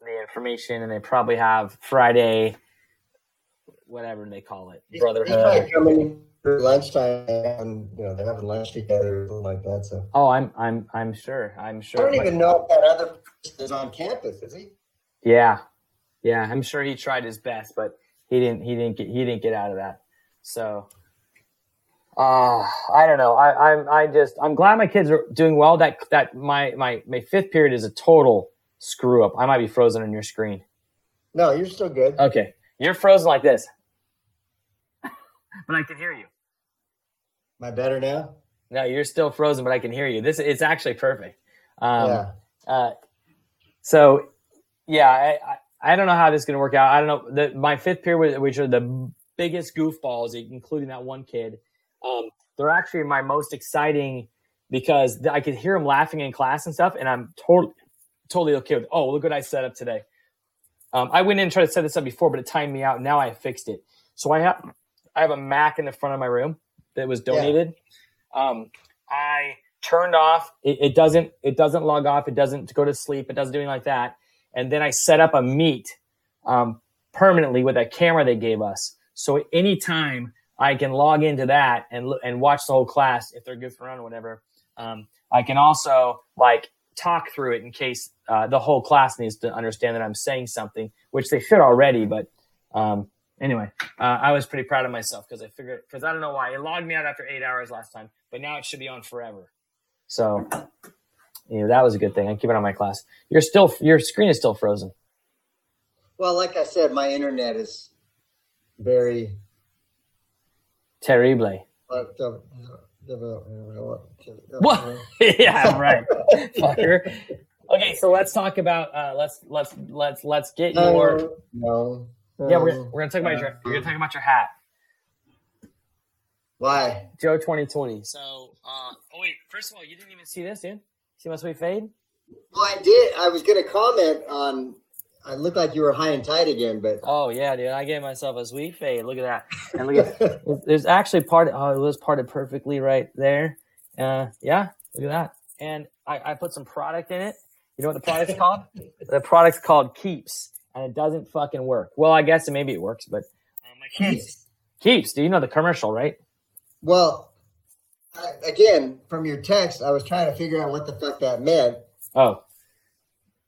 the information, and they probably have Friday, whatever they call it, He's, he's brotherhood. Probably coming for lunchtime, and you know they're having lunch together or something like that. So Oh, I'm I'm I'm sure. I'm sure. I don't but- even know if that other person is on campus. Is he? Yeah, yeah. I'm sure he tried his best, but he didn't. He didn't get. He didn't get out of that. So, uh, I don't know. I, I'm. I just. I'm glad my kids are doing well. That that my my my fifth period is a total screw up. I might be frozen on your screen. No, you're still good. Okay, you're frozen like this, but I can hear you. Am I better now? No, you're still frozen, but I can hear you. This it's actually perfect. Um, yeah. Uh, so yeah, I, I I don't know how this is going to work out. I don't know. The, my fifth period, which are the biggest goofballs, including that one kid, um, they're actually my most exciting because I could hear them laughing in class and stuff, and I'm totally totally okay with. Oh, look what I set up today. Um, I went in and tried to set this up before, but it timed me out. Now I fixed it. So I have I have a Mac in the front of my room that was Yeah. donated. Um, I turned off. It, it doesn't. It doesn't log off. It doesn't go to sleep. It doesn't do anything like that. And then I set up a meet um, permanently with a camera they gave us. So anytime I can log into that and and watch the whole class if they're goofing around or whatever. Um, I can also like talk through it in case uh, the whole class needs to understand that I'm saying something, which they should already. But um, anyway, uh, I was pretty proud of myself because I figured because I don't know why it logged me out after eight hours last time, but now it should be on forever. So you know that was a good thing. I keep it on my class. You're still your screen is still frozen. Well, like I said, my internet is very. Terrible. What? <laughs> Yeah, right, fucker. Okay, so let's talk about uh, let's let's let's let's get your No. no. Yeah we're, we're gonna talk about your we're gonna talk about your hat, Why? Joe 2020. So uh, oh wait, first of all, you didn't even see this, dude. See my sweet fade? Well, I did. I was going to comment on. I look like you were high and tight again, but Oh yeah, dude. I gave myself a sweet fade. Look at that. And look at <laughs> there's actually part. Oh, it was parted perfectly right there. Uh, yeah, look at that. And I, I put some product in it, You know what the product's called? <laughs> The product's called Keeps, and it doesn't fucking work. Well, I guess maybe it works, but um, my kids Keeps. Do you know the commercial, right? Well, I, again, from your text, I was trying to figure out what the fuck that meant. Oh,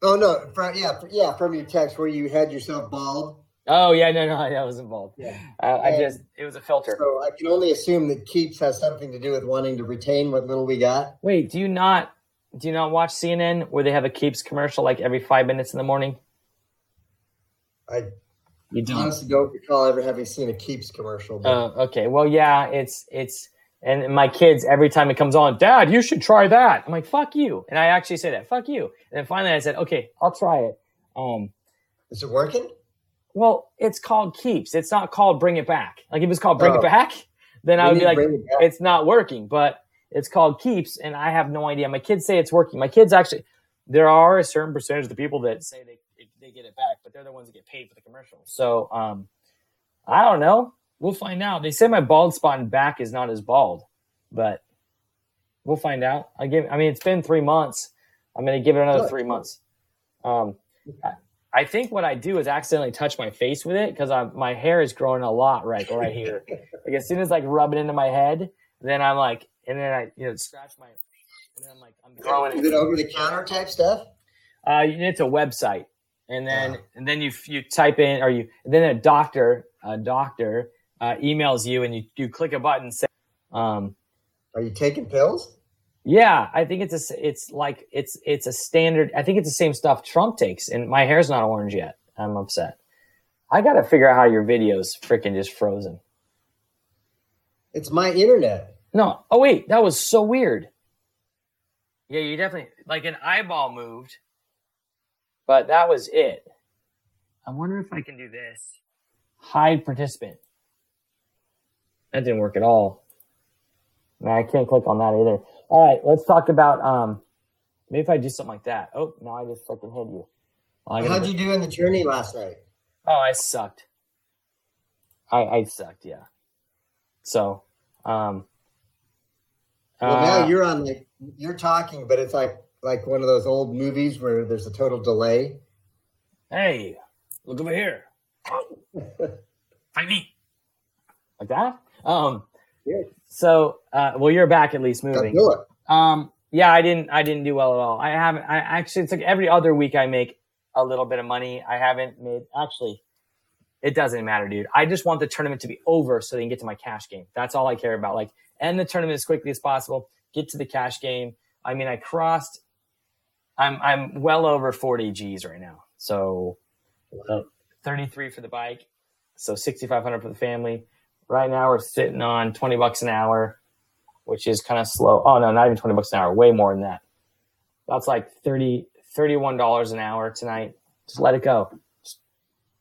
Oh no, from, yeah, fr- yeah, from your text where you had yourself bald. oh yeah, no, no, I was involved. Yeah. Uh, I just it was a filter. So I can only assume that keeps has something to do with wanting to retain what little we got. Wait, do you not do you not watch CNN where they have a Keeps commercial like every five minutes in the morning? I You don't. honestly don't recall ever having seen a keeps commercial. But Oh, okay. Well, yeah, it's it's and my kids every time it comes on, Dad, you should try that. I'm like, fuck you, and I actually say that, fuck you. And then finally, I said, okay, I'll try it. Um, is it working? well, it's called Keeps. It's not called Bring It Back. Like if it's called Bring Oh. <laughs> It Back, then I We would be like, it it's not working. But it's called Keeps, and I have no idea. My kids say it's working. My kids actually, there are a certain percentage of the people that say they they get it back, but they're the ones that get paid for the commercial. So um, I don't know. We'll find out. They say my bald spot in back is not as bald, but we'll find out. I give. I mean, it's been three months. I'm going to give it another Good. three months. Um, I, I think what I do is accidentally touch my face with it because my hair is growing a lot right right here. <laughs> like as soon as like rub it into my head, then I'm like, and then I you know scratch my, and then I'm like I'm growing Is it. it over the counter type stuff? Uh, it's a website, and then Ah. and then you you type in or you then a doctor a doctor uh, emails you and you you click a button say, um, Are you taking pills? yeah, I think it's a it's like it's it's a standard. I think it's the same stuff Trump takes, and my hair's not orange yet. I'm upset. I got to figure out how your video's freaking just frozen. It's my internet. No. Oh wait, that was so weird. Yeah, you definitely like an eyeball moved, but that was it. I wonder if I can do this. Hide participant. That didn't work at all. Man, I can't click on that either. All right, let's talk about um. Maybe if I do something like that. Oh, now I just fucking hit you. Oh, How'd you do in the journey last night? Oh, I sucked. I I sucked. Yeah. So, um. Well, uh, now you're on like you're talking, but it's like like one of those old movies where there's a total delay. Hey, look over here. <laughs> Fight me. Like that? Um Yeah. so uh well you're back at least moving. do it. Um yeah, I didn't I didn't do well at all. I haven't I actually it's like every other week I make a little bit of money. I haven't made actually it doesn't matter, dude. I just want the tournament to be over so they can get to my cash game. That's all I care about. Like end the tournament as quickly as possible, get to the cash game. I mean I crossed I'm I'm well over 40 G's right now. So uh, 33 for the bike, so 6,500 for the family. Right now we're sitting on 20 bucks an hour, which is kind of slow. Oh no, not even 20 bucks an hour, way more than that. That's like 30 $31 an hour tonight. Just let it go. Just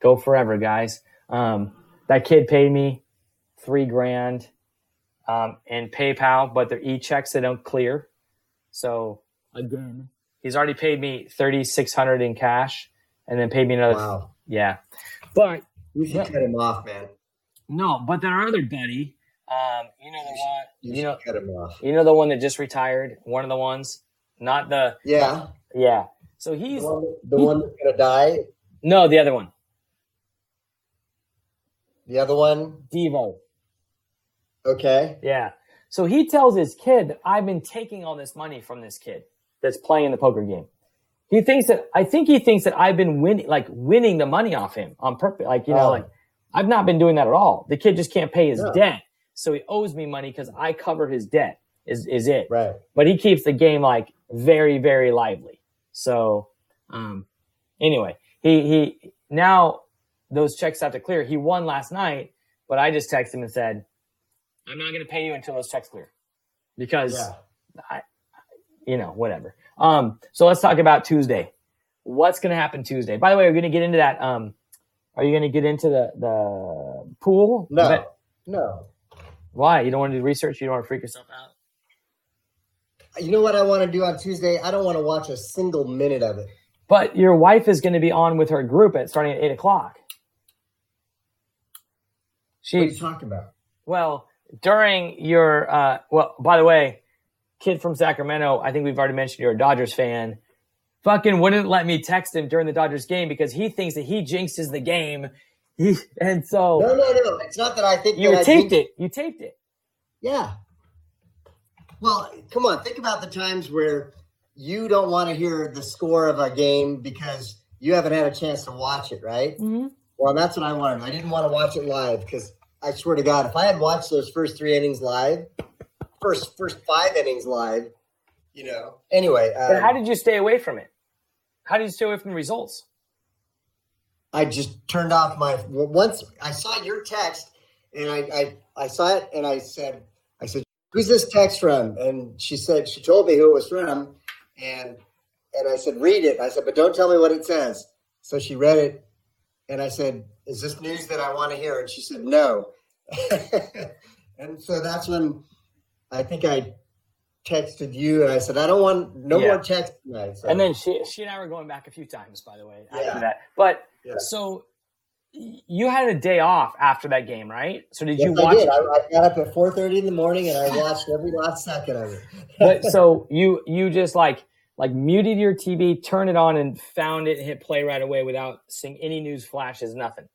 go forever, guys. Um, that kid paid me three grand um, in PayPal, but they're e-checks they don't clear. So again, he's already paid me 3600 in cash and then paid me another Wow. yeah. But You should Yeah. cut him off, man. no, but then our other buddy, um, you know the one, You, you should know, cut him off. you know the one that just retired, one of the ones, not the Yeah. yeah. So The he's one, the one that's gonna die. no the other one, The other one. Devo. Okay. Yeah. So he tells his kid, I've been taking all this money from this kid that's playing the poker game. He thinks that I think he thinks that I've been winning, like winning the money off him on purpose. Like you know, Oh. like I've not been doing that at all. The kid just can't pay his No. debt, so he owes me money because I covered his debt. Is is it? Right. but he keeps the game like very very lively so um anyway he he now those checks have to clear he won last night but i just texted him and said i'm not going to pay you until those checks clear because Yeah. i you know whatever um so let's talk about tuesday what's going to happen tuesday by the way we're going to get into that um are you going to get into the the pool No. No. why you don't want to do research you don't want to freak yourself out You know what I want to do on Tuesday? I don't want to watch a single minute of it. But your wife is going to be on with her group at starting at eight o'clock. What are you She talking about? well during your uh, well. By the way, kid from Sacramento. I think we've already mentioned you're a Dodgers fan. fucking wouldn't let me text him during the Dodgers game because he thinks that he jinxes the game. <laughs> He, and so No, no, no. It's not that I think you taped it. You taped it. Yeah. Well, come on. Think about the times where you don't want to hear the score of a game because you haven't had a chance to watch it, right? Mm-hmm. Well, that's what I wanted. I didn't want to watch it live because I swear to God, if I had watched those first three innings live, first first five innings live, you know. Anyway, But um, how did you stay away from it? How did you stay away from the results? I just turned off my well, once I saw your text and I, I I saw it and I said I said who's this text from and she said she told me who it was from and and I said read it I said but don't tell me what it says so she read it and I said is this news that I want to hear and she said no <laughs> and so that's when I think I texted you and I said I don't want no Yeah. more text tonight so, And then she she and I were going back a few times, by the way, after that. But Yeah. so you had a day off after that game, right? So did Yes, you I watch? did. I, I got up at four thirty in the morning and I <laughs> watched every last second of it. but <laughs> so you you just like like muted your TV, turned it on, and found it and hit play right away without seeing any news flashes, nothing.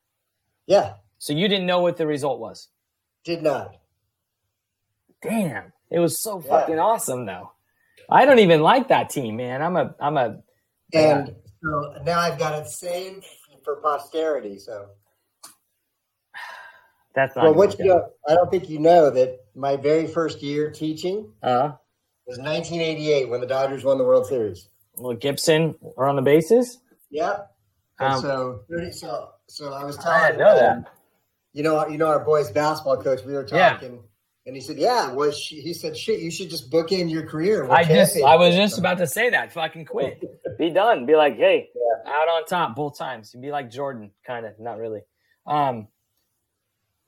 yeah, So you didn't know what the result was. did not. Damn, it was so Yeah. fucking awesome though. I don't even like that team, man. I'm a I'm a And so now I've got it saved for posterity. So, <sighs> that's not. well, what you know, I don't think you know that my very first year teaching Uh, was 1988 when the Dodgers won the World Series. well, Gibson are on the bases. Yep. Um, so, so, so I was telling I know that. You know, you know our boys basketball coach. We were talking. Yeah. Talking, and he said, "Yeah, well, she, he said, shit, you should just book in your career." with I just I was just about to say that. Fucking quit. <laughs> Be done. Be like, hey, out on top both times. You'd Be like Jordan, kind of. Not really. Um,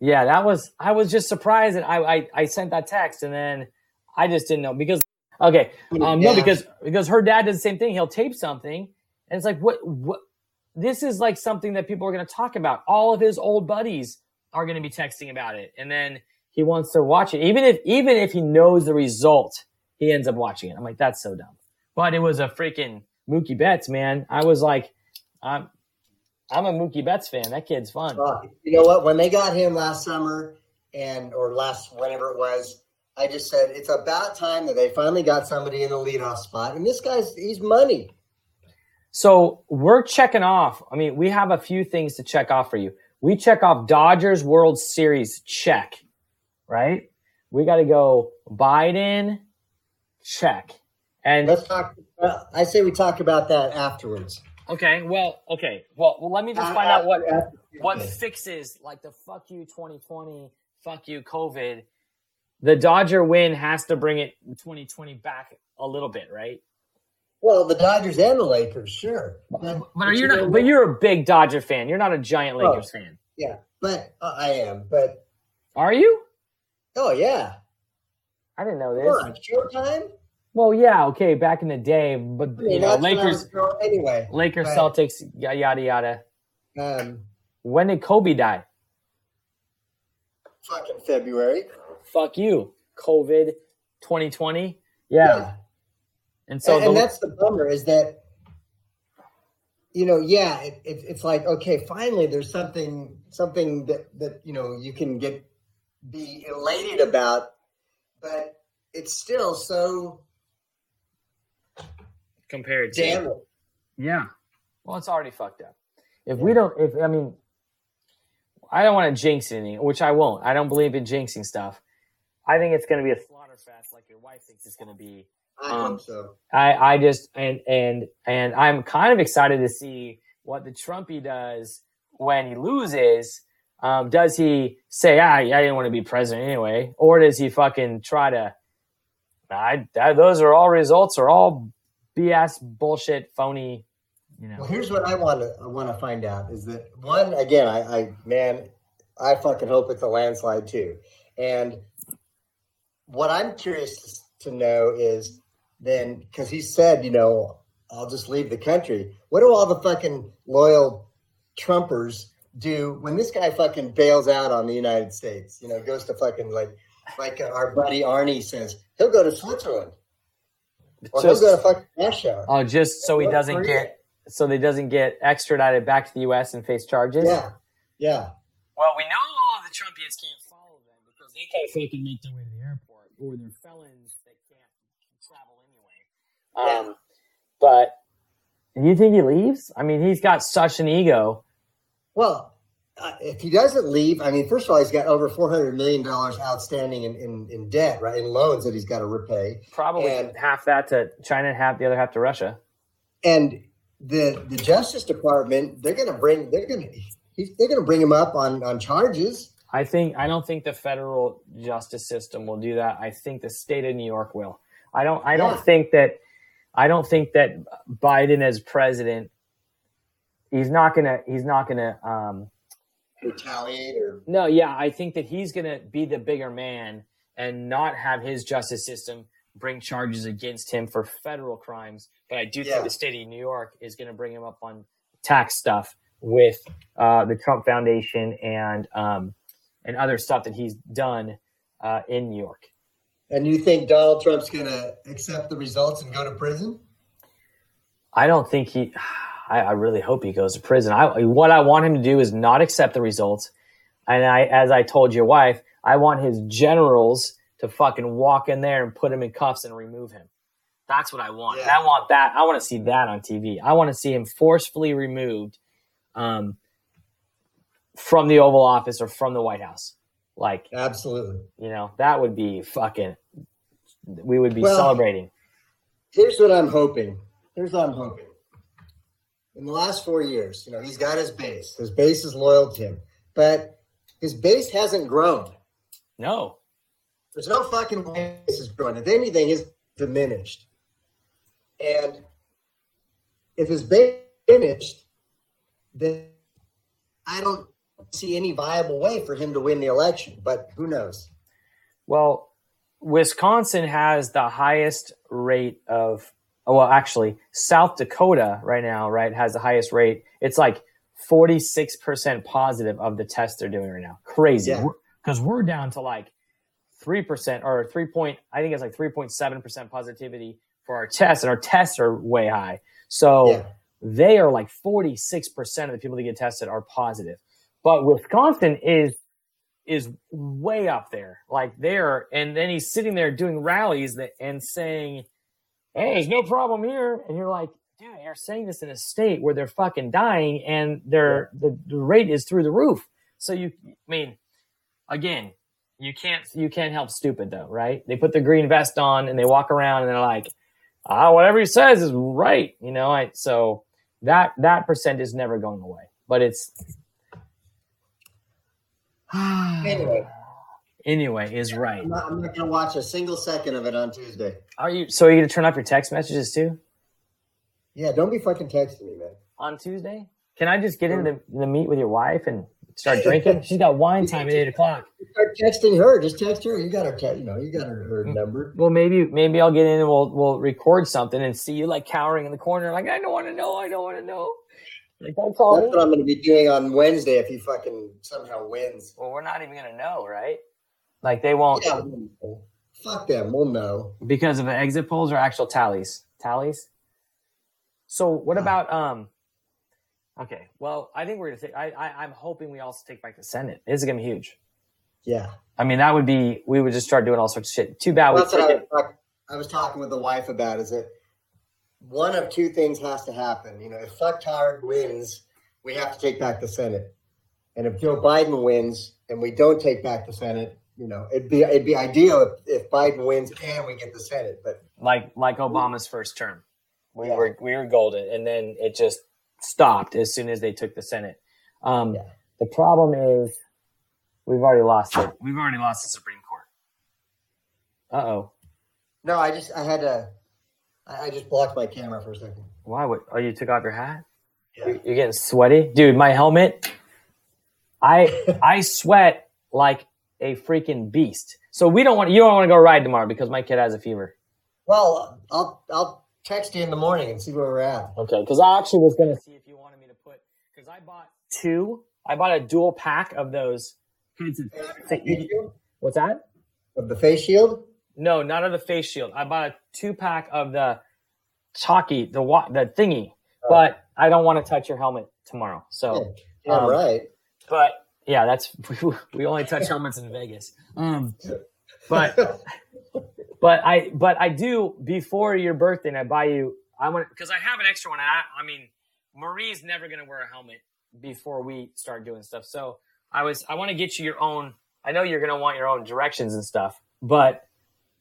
yeah, that was. I was just surprised that I, I I sent that text and then I just didn't know because okay, um, no, because because her dad does the same thing. He'll tape something and it's like what what. This is like something that people are going to talk about. All of his old buddies are going to be texting about it, and then he wants to watch it. Even if even if he knows the result, he ends up watching it. I'm like, that's so dumb. But it was a freaking Mookie Betts, man. I was like, I'm I'm a Mookie Betts fan. That kid's fun. Uh, you know what? When they got him last summer and or last whenever it was, I just said it's about time that they finally got somebody in the leadoff spot. And this guy's he's money. So we're checking off. I mean, we have a few things to check off for you. We check off Dodgers World Series check, right? We got to go Biden check. And Let's talk. Uh, I say we talk about that afterwards. okay, well, okay, well, well let me just Uh, find out what after- what fixes like the fuck you 2020, fuck you COVID. The Dodger win has to bring it 2020 back a little bit, right? Well, the Dodgers and the Lakers, sure. But, But are you you know not? what? But you're a big Dodger fan. You're not a giant Oh. Lakers fan, yeah, but uh, I am. But are you? Oh yeah, I didn't know this. on, Showtime. Well, yeah, okay, back in the day, but I you know, that's when I Lakers, anyway. Lakers, but, Celtics, yada yada. Um, When did Kobe die? fucking February. Fuck you, COVID, 2020. Yeah, and so and, the, and that's the bummer is that you know yeah it, it, it's like okay finally there's something something that that you know you can get be elated about but it's still so compared to damn Yeah. Well, it's already fucked up. If we don't, if I mean, I don't want to jinx anything, which I won't. I don't believe in jinxing stuff. I think it's going to be a slaughter fest, like your wife thinks it's going to be. i Um, hope so I, I just and and and I'm kind of excited to see what the Trumpy does when he loses. Um, does he say, "Ah, I didn't want to be president anyway," or does he fucking try to? I those are all results are all BS, bullshit, phony. You know. well here's what i want to i want to find out is that one again i i man i fucking hope it's a landslide too and what i'm curious to know is then because he said you know i'll just leave the country what do all the fucking loyal trumpers do when this guy fucking bails out on the united states you know goes to fucking like like our buddy arnie says he'll go to switzerland Well, Just- he'll go to fucking Russia. oh, just so he doesn't Korea. get so he doesn't get extradited back to the U.S. and face charges. yeah, yeah. Well, we know all of the Trumpians can't follow them because they can't fucking make their way to the airport, or they're felons that can't travel anyway. Um, but do you think he leaves? I mean, he's got such an ego. Well, uh, if he doesn't leave, I mean, first of all, he's got over four hundred million dollars outstanding in, in, in debt, right? In loans that he's got to repay, Probably And- half that to China and half the other half to Russia. and the the Justice Department they're going to bring they're going to they're going to bring him up on on charges. I think I don't think the federal justice system will do that. I think the state of New York will. I don't I don't Yeah. think that I don't think that Biden as president he's not gonna he's not gonna um retaliate or no yeah I think that he's gonna be the bigger man and not have his justice system bring charges against him for federal crimes. But I do Yeah. think the state of New York is gonna bring him up on tax stuff with uh, the Trump Foundation and um, and other stuff that he's done uh, in New York. and you think Donald Trump's going to accept the results and go to prison? I don't think he. I, I really hope he goes to prison. I, what I want him to do is not accept the results, and I, as I told your wife, I want his generals to fucking walk in there and put him in cuffs and remove him. That's what I want. Yeah. I want that. I want to see that on TV. I want to see him forcefully removed um, from the Oval Office or from the White House. Like Absolutely. you know, that would be fucking. We would be Well- celebrating. Here's what I'm hoping. Here's what I'm hoping. In the last four years, you know, he's got his base. His base is loyal to him, but his base hasn't grown. No, There's no fucking way this is growing. If anything, is diminished. And if his base diminished, then I don't see any viable way for him to win the election. But who knows? Well, Wisconsin has the highest rate of, well, actually, South Dakota right now, right, has the highest rate. It's like 46% positive of the tests they're doing right now. Crazy. Yeah. Because we're down to like 3% or 3 point, I think it's like 3.7% positivity for our tests, and our tests are way high. So Yeah. they are like 46% of the people that get tested are positive. But Wisconsin is is way up there. Like there, and then he's sitting there doing rallies that and saying, Hey, there's no problem here. And you're like, dude, you're saying this in a state where they're fucking dying and their the, the rate is through the roof. So you I mean, again, you can't you can't help stupid though, right? They put the green vest on and they walk around and they're like, ah, whatever he says is right. You know, I so that that percent is never going away. But it's <sighs> Anyway, anyway is right. I'm not, I'm not going to watch a single second of it on Tuesday. Are you so are you gonna turn off your text messages too Yeah, don't be fucking texting me, man. on Tuesday? Can I just get into the meet with your wife and start <laughs> drinking? She's got wine time at eight o'clock. Start texting her. Just text her. You got her. Te- you know, you got her, her mm. number. Well, maybe maybe I'll get in and we'll we'll record something and see you like cowering in the corner, like I don't want to know, I don't want to know. Like don't call That's me. what I'm going to be doing on Wednesday if he fucking somehow wins. Well, we're not even gonna know, right? Like they won't Yeah, we'll fuck them. We'll know. because of the exit polls or actual tallies. Tallies. So what about um? Okay, well I think we're gonna take. I, I I'm hoping we also take back the Senate. This is gonna be huge. Yeah. I mean, that would be we would just start doing all sorts of shit. Too bad we That's what I was, I was talking with the wife about. Is that one of two things has to happen? You know, if fucktard wins, we have to take back the Senate, and if Joe Biden wins and we don't take back the Senate, you know, it'd be it'd be ideal if, if Biden wins and we get the Senate. But like like Obama's first term. We Yeah. were we were golden, and then it just stopped as soon as they took the Senate. Um, Yeah. The problem is we've already lost it. We've already lost the Supreme Court. Uh oh. no, I just I had to. I, I just blocked my camera for a second. Why would? Oh, you took off your hat. Yeah. You're getting sweaty, dude. My helmet. I I sweat like a freaking beast. So we don't want you don't want to go ride tomorrow because my kid has a fever. Well, I'll I'll text you in the morning and see where we're at. Okay, because I actually was gonna see if you wanted me to put because I bought two. I bought a dual pack of those. heads and- Face shield? What's that? Of the face shield? No, not of the face shield. I bought a two pack of the chalky, the wa- the thingy, Oh. but I don't want to touch your helmet tomorrow. So, Yeah, Um, right. but yeah, that's <laughs> we only touch helmets in Vegas. Um, but <laughs> but I but I do before your birthday. And I buy you. I want because I have an extra one. I, I mean, Marie's never gonna wear a helmet before we start doing stuff. So I was I want to get you your own. I know you're gonna want your own directions and stuff, but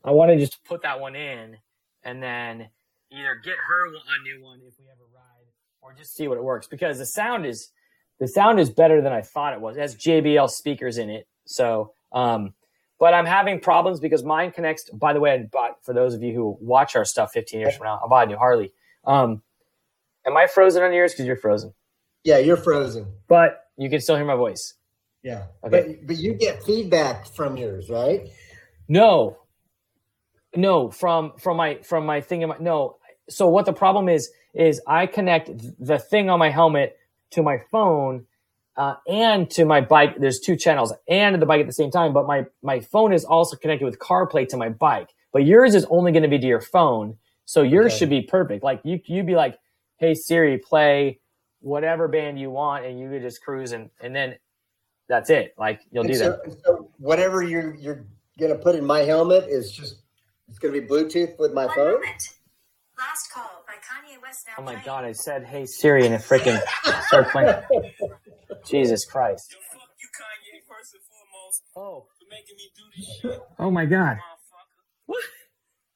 I want to just put that one in and then either get her a new one if we ever ride, or just see what it works because the sound is the sound is better than I thought it was. It has JBL speakers in it, so um, but I'm having problems because mine connects. By the way, I bought for those of you who watch our stuff 15 years from now, I bought a new Harley. Um, am I frozen on yours? Because you're frozen, Yeah, you're frozen. but you can still hear my voice. Yeah. Okay. But but you get feedback from yours, right? No, no, from from my from my thing in my no. So what the problem is is I connect the thing on my helmet to my phone uh, and to my bike. There's two channels and the bike at the same time, but my my phone is also connected with CarPlay to my bike. But yours is only going to be to your phone, so yours Okay. should be perfect. Like you you'd be like, "Hey Siri, play whatever band you want," and you could just cruise and and then that's it. Like you'll And do so, that. so whatever you're you're gonna put in my helmet is just it's gonna be Bluetooth with my One phone. moment. Last call by Kanye West now. Oh my god! I said, "Hey Siri," and it freaking started playing. <laughs> Jesus Christ! Yo, fuck you, Kanye, first and foremost, Oh, for making me do this shit, oh my god! motherfucker.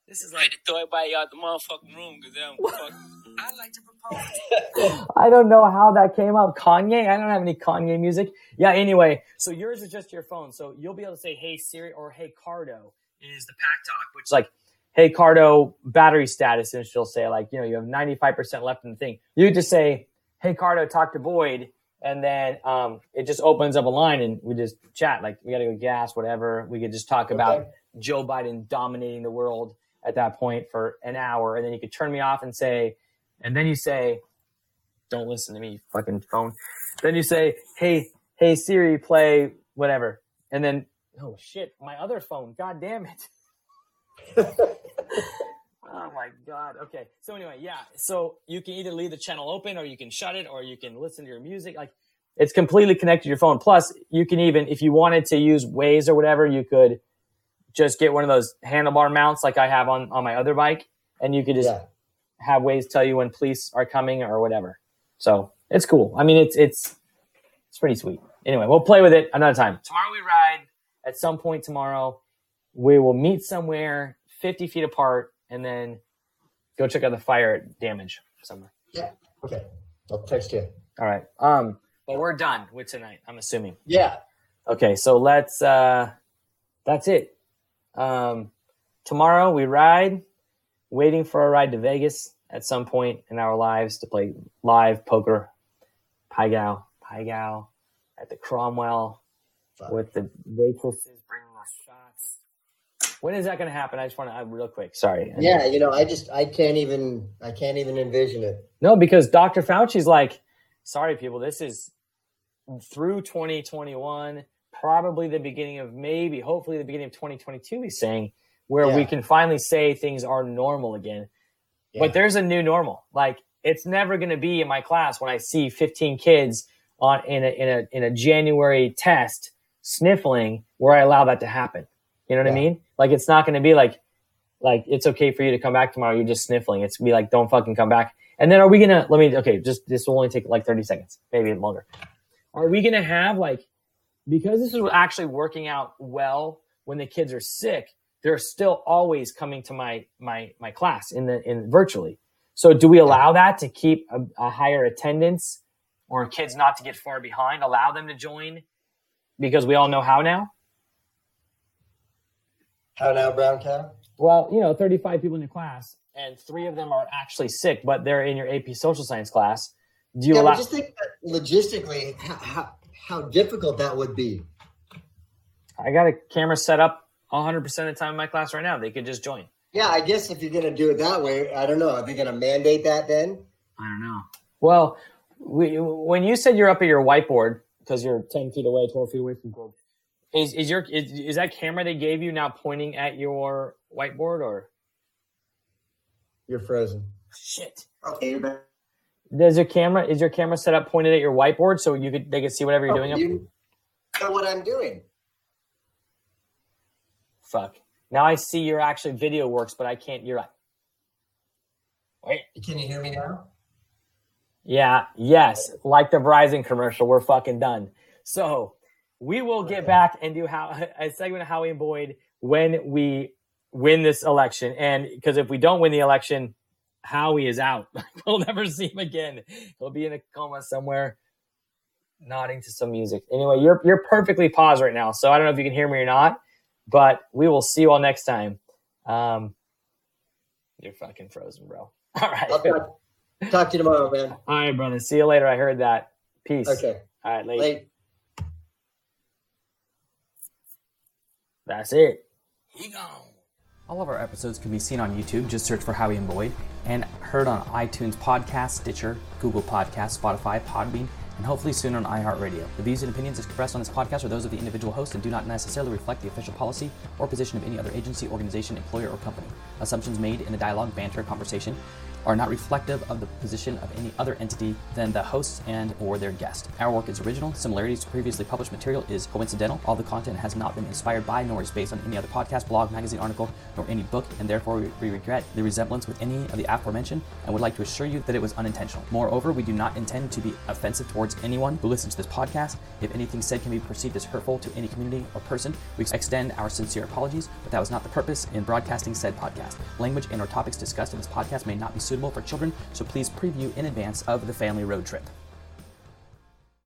This is I had to throw everybody out the motherfucking room because they don't fuck. I like to propose. <laughs> I don't know how that came up. Kanye? I don't have any Kanye music. Yeah. Anyway, so yours is just your phone, so you'll be able to say, "Hey Siri" or "Hey Cardo" is the Packtalk, which is like, "Hey Cardo, battery status," and she'll say like, you know, you have ninety five percent left in the thing. You just say, "Hey Cardo, talk to Boyd." And then um, it just opens up a line, and we just chat. Like we got to go gas, whatever. We could just talk about Joe Biden dominating the world at that point for an hour, and then you could turn me off and say, and then you say, "Don't listen to me, fucking phone." Then you say, "Hey, hey Siri, play whatever," and then oh shit, my other phone. God damn it. <laughs> oh my god. Okay. So anyway, yeah. So you can either leave the channel open, or you can shut it, or you can listen to your music. Like it's completely connected to your phone. Plus, you can even, if you wanted to use Waze or whatever, you could just get one of those handlebar mounts like I have on on my other bike, and you could just Yeah. have Waze tell you when police are coming or whatever. So it's cool. I mean, it's it's it's pretty sweet. Anyway, we'll play with it another time. Tomorrow we ride. At some point tomorrow, we will meet somewhere 50 feet apart, and then go check out the fire damage somewhere. Yeah. Okay. I'll text you. All right. Um, but we're done with tonight. I'm assuming. Yeah. Okay, so let's. uh That's it. Um, tomorrow we ride. Waiting for a ride to Vegas at some point in our lives to play live poker, Pai Gow, Pai Gow, at the Cromwell with the waitresses bringing us shots. When is that going to happen? I just want to, real quick. Sorry. Yeah. You know, I just I can't even I can't even envision it. No, because Dr. Fauci's like, sorry, people, this is through 2021, probably the beginning of maybe, hopefully, the beginning of 2022, he's saying, where we can finally say things are normal again. Yeah. But there's a new normal. Like, it's never going to be in my class when I see 15 kids on in a, in a in a January test sniffling where I allow that to happen. You know what I mean? Like it's not going to be like like it's okay for you to come back tomorrow. You're just sniffling. It's be like don't fucking come back. And then are we gonna let me okay? Just this will only take like 30 seconds, maybe longer. Are we gonna have like because this is actually working out well when the kids are sick? They're still always coming to my my my class in the in virtually. So do we allow that to keep a, a higher attendance or kids not to get far behind? Allow them to join because we all know how now. How now, brown cow? Well, you know, 35 people in your class and three of them are actually sick, but they're in your AP social science class. Do you Yeah, allow? but just think logistically how, how how difficult that would be. I got a camera set up 100% of the time in my class right now. They could just join. Yeah, I guess if you're gonna do it that way, I don't know. Are they gonna mandate that then? I don't know. Well, we, when you said you're up at your whiteboard because you're 10 feet away, 12 feet away from gold, is, is your is, is that camera they gave you now pointing at your whiteboard or You're frozen. shit? Okay, you're back. Does your camera is your camera set up pointed at your whiteboard so you could they could see whatever you're doing? Oh, up- you know what I'm doing. Fuck. Now I see your actually video works, but I can't. You're right. Wait. Can you hear me now? Yeah. Yes. Like the Verizon commercial, we're fucking done. So we will get back and do how a segment of Howie and Boyd when we win this election. And because if we don't win the election, Howie is out. <laughs> we'll never see him again. He'll be in a coma somewhere, nodding to some music. Anyway, you're you're perfectly paused right now, so I don't know if you can hear me or not. But we will see you all next time. Um, you're fucking frozen, bro. <laughs> All right. Talk, talk to you tomorrow, man. All right, brother. See you later. I heard that. Peace. Okay. All right, late. Late. That's it. He gone. All of our episodes can be seen on YouTube. Just search for Howie and Boyd and heard on iTunes Podcast, Stitcher, Google Podcast, Spotify, Podbean, and hopefully soon on iHeartRadio. The views and opinions expressed on this podcast are those of the individual host and do not necessarily reflect the official policy or position of any other agency, organization, employer, or company. Assumptions made in the dialogue, banter, conversation are not reflective of the position of any other entity than the hosts and or their guest. Our work is original. Similarities to previously published material is coincidental. All the content has not been inspired by nor is based on any other podcast, blog, magazine, article, nor any book, and therefore we- regret the resemblance with any of the aforementioned and would like to assure you that it was unintentional. Moreover, we do not intend to be offensive towards anyone who listens to this podcast. If anything said can be perceived as hurtful to any community or person, we extend our sincere apologies, but that was not the purpose in broadcasting said podcast. Language and or topics discussed in this podcast may not be suitable for children, so please preview in advance of the family road trip.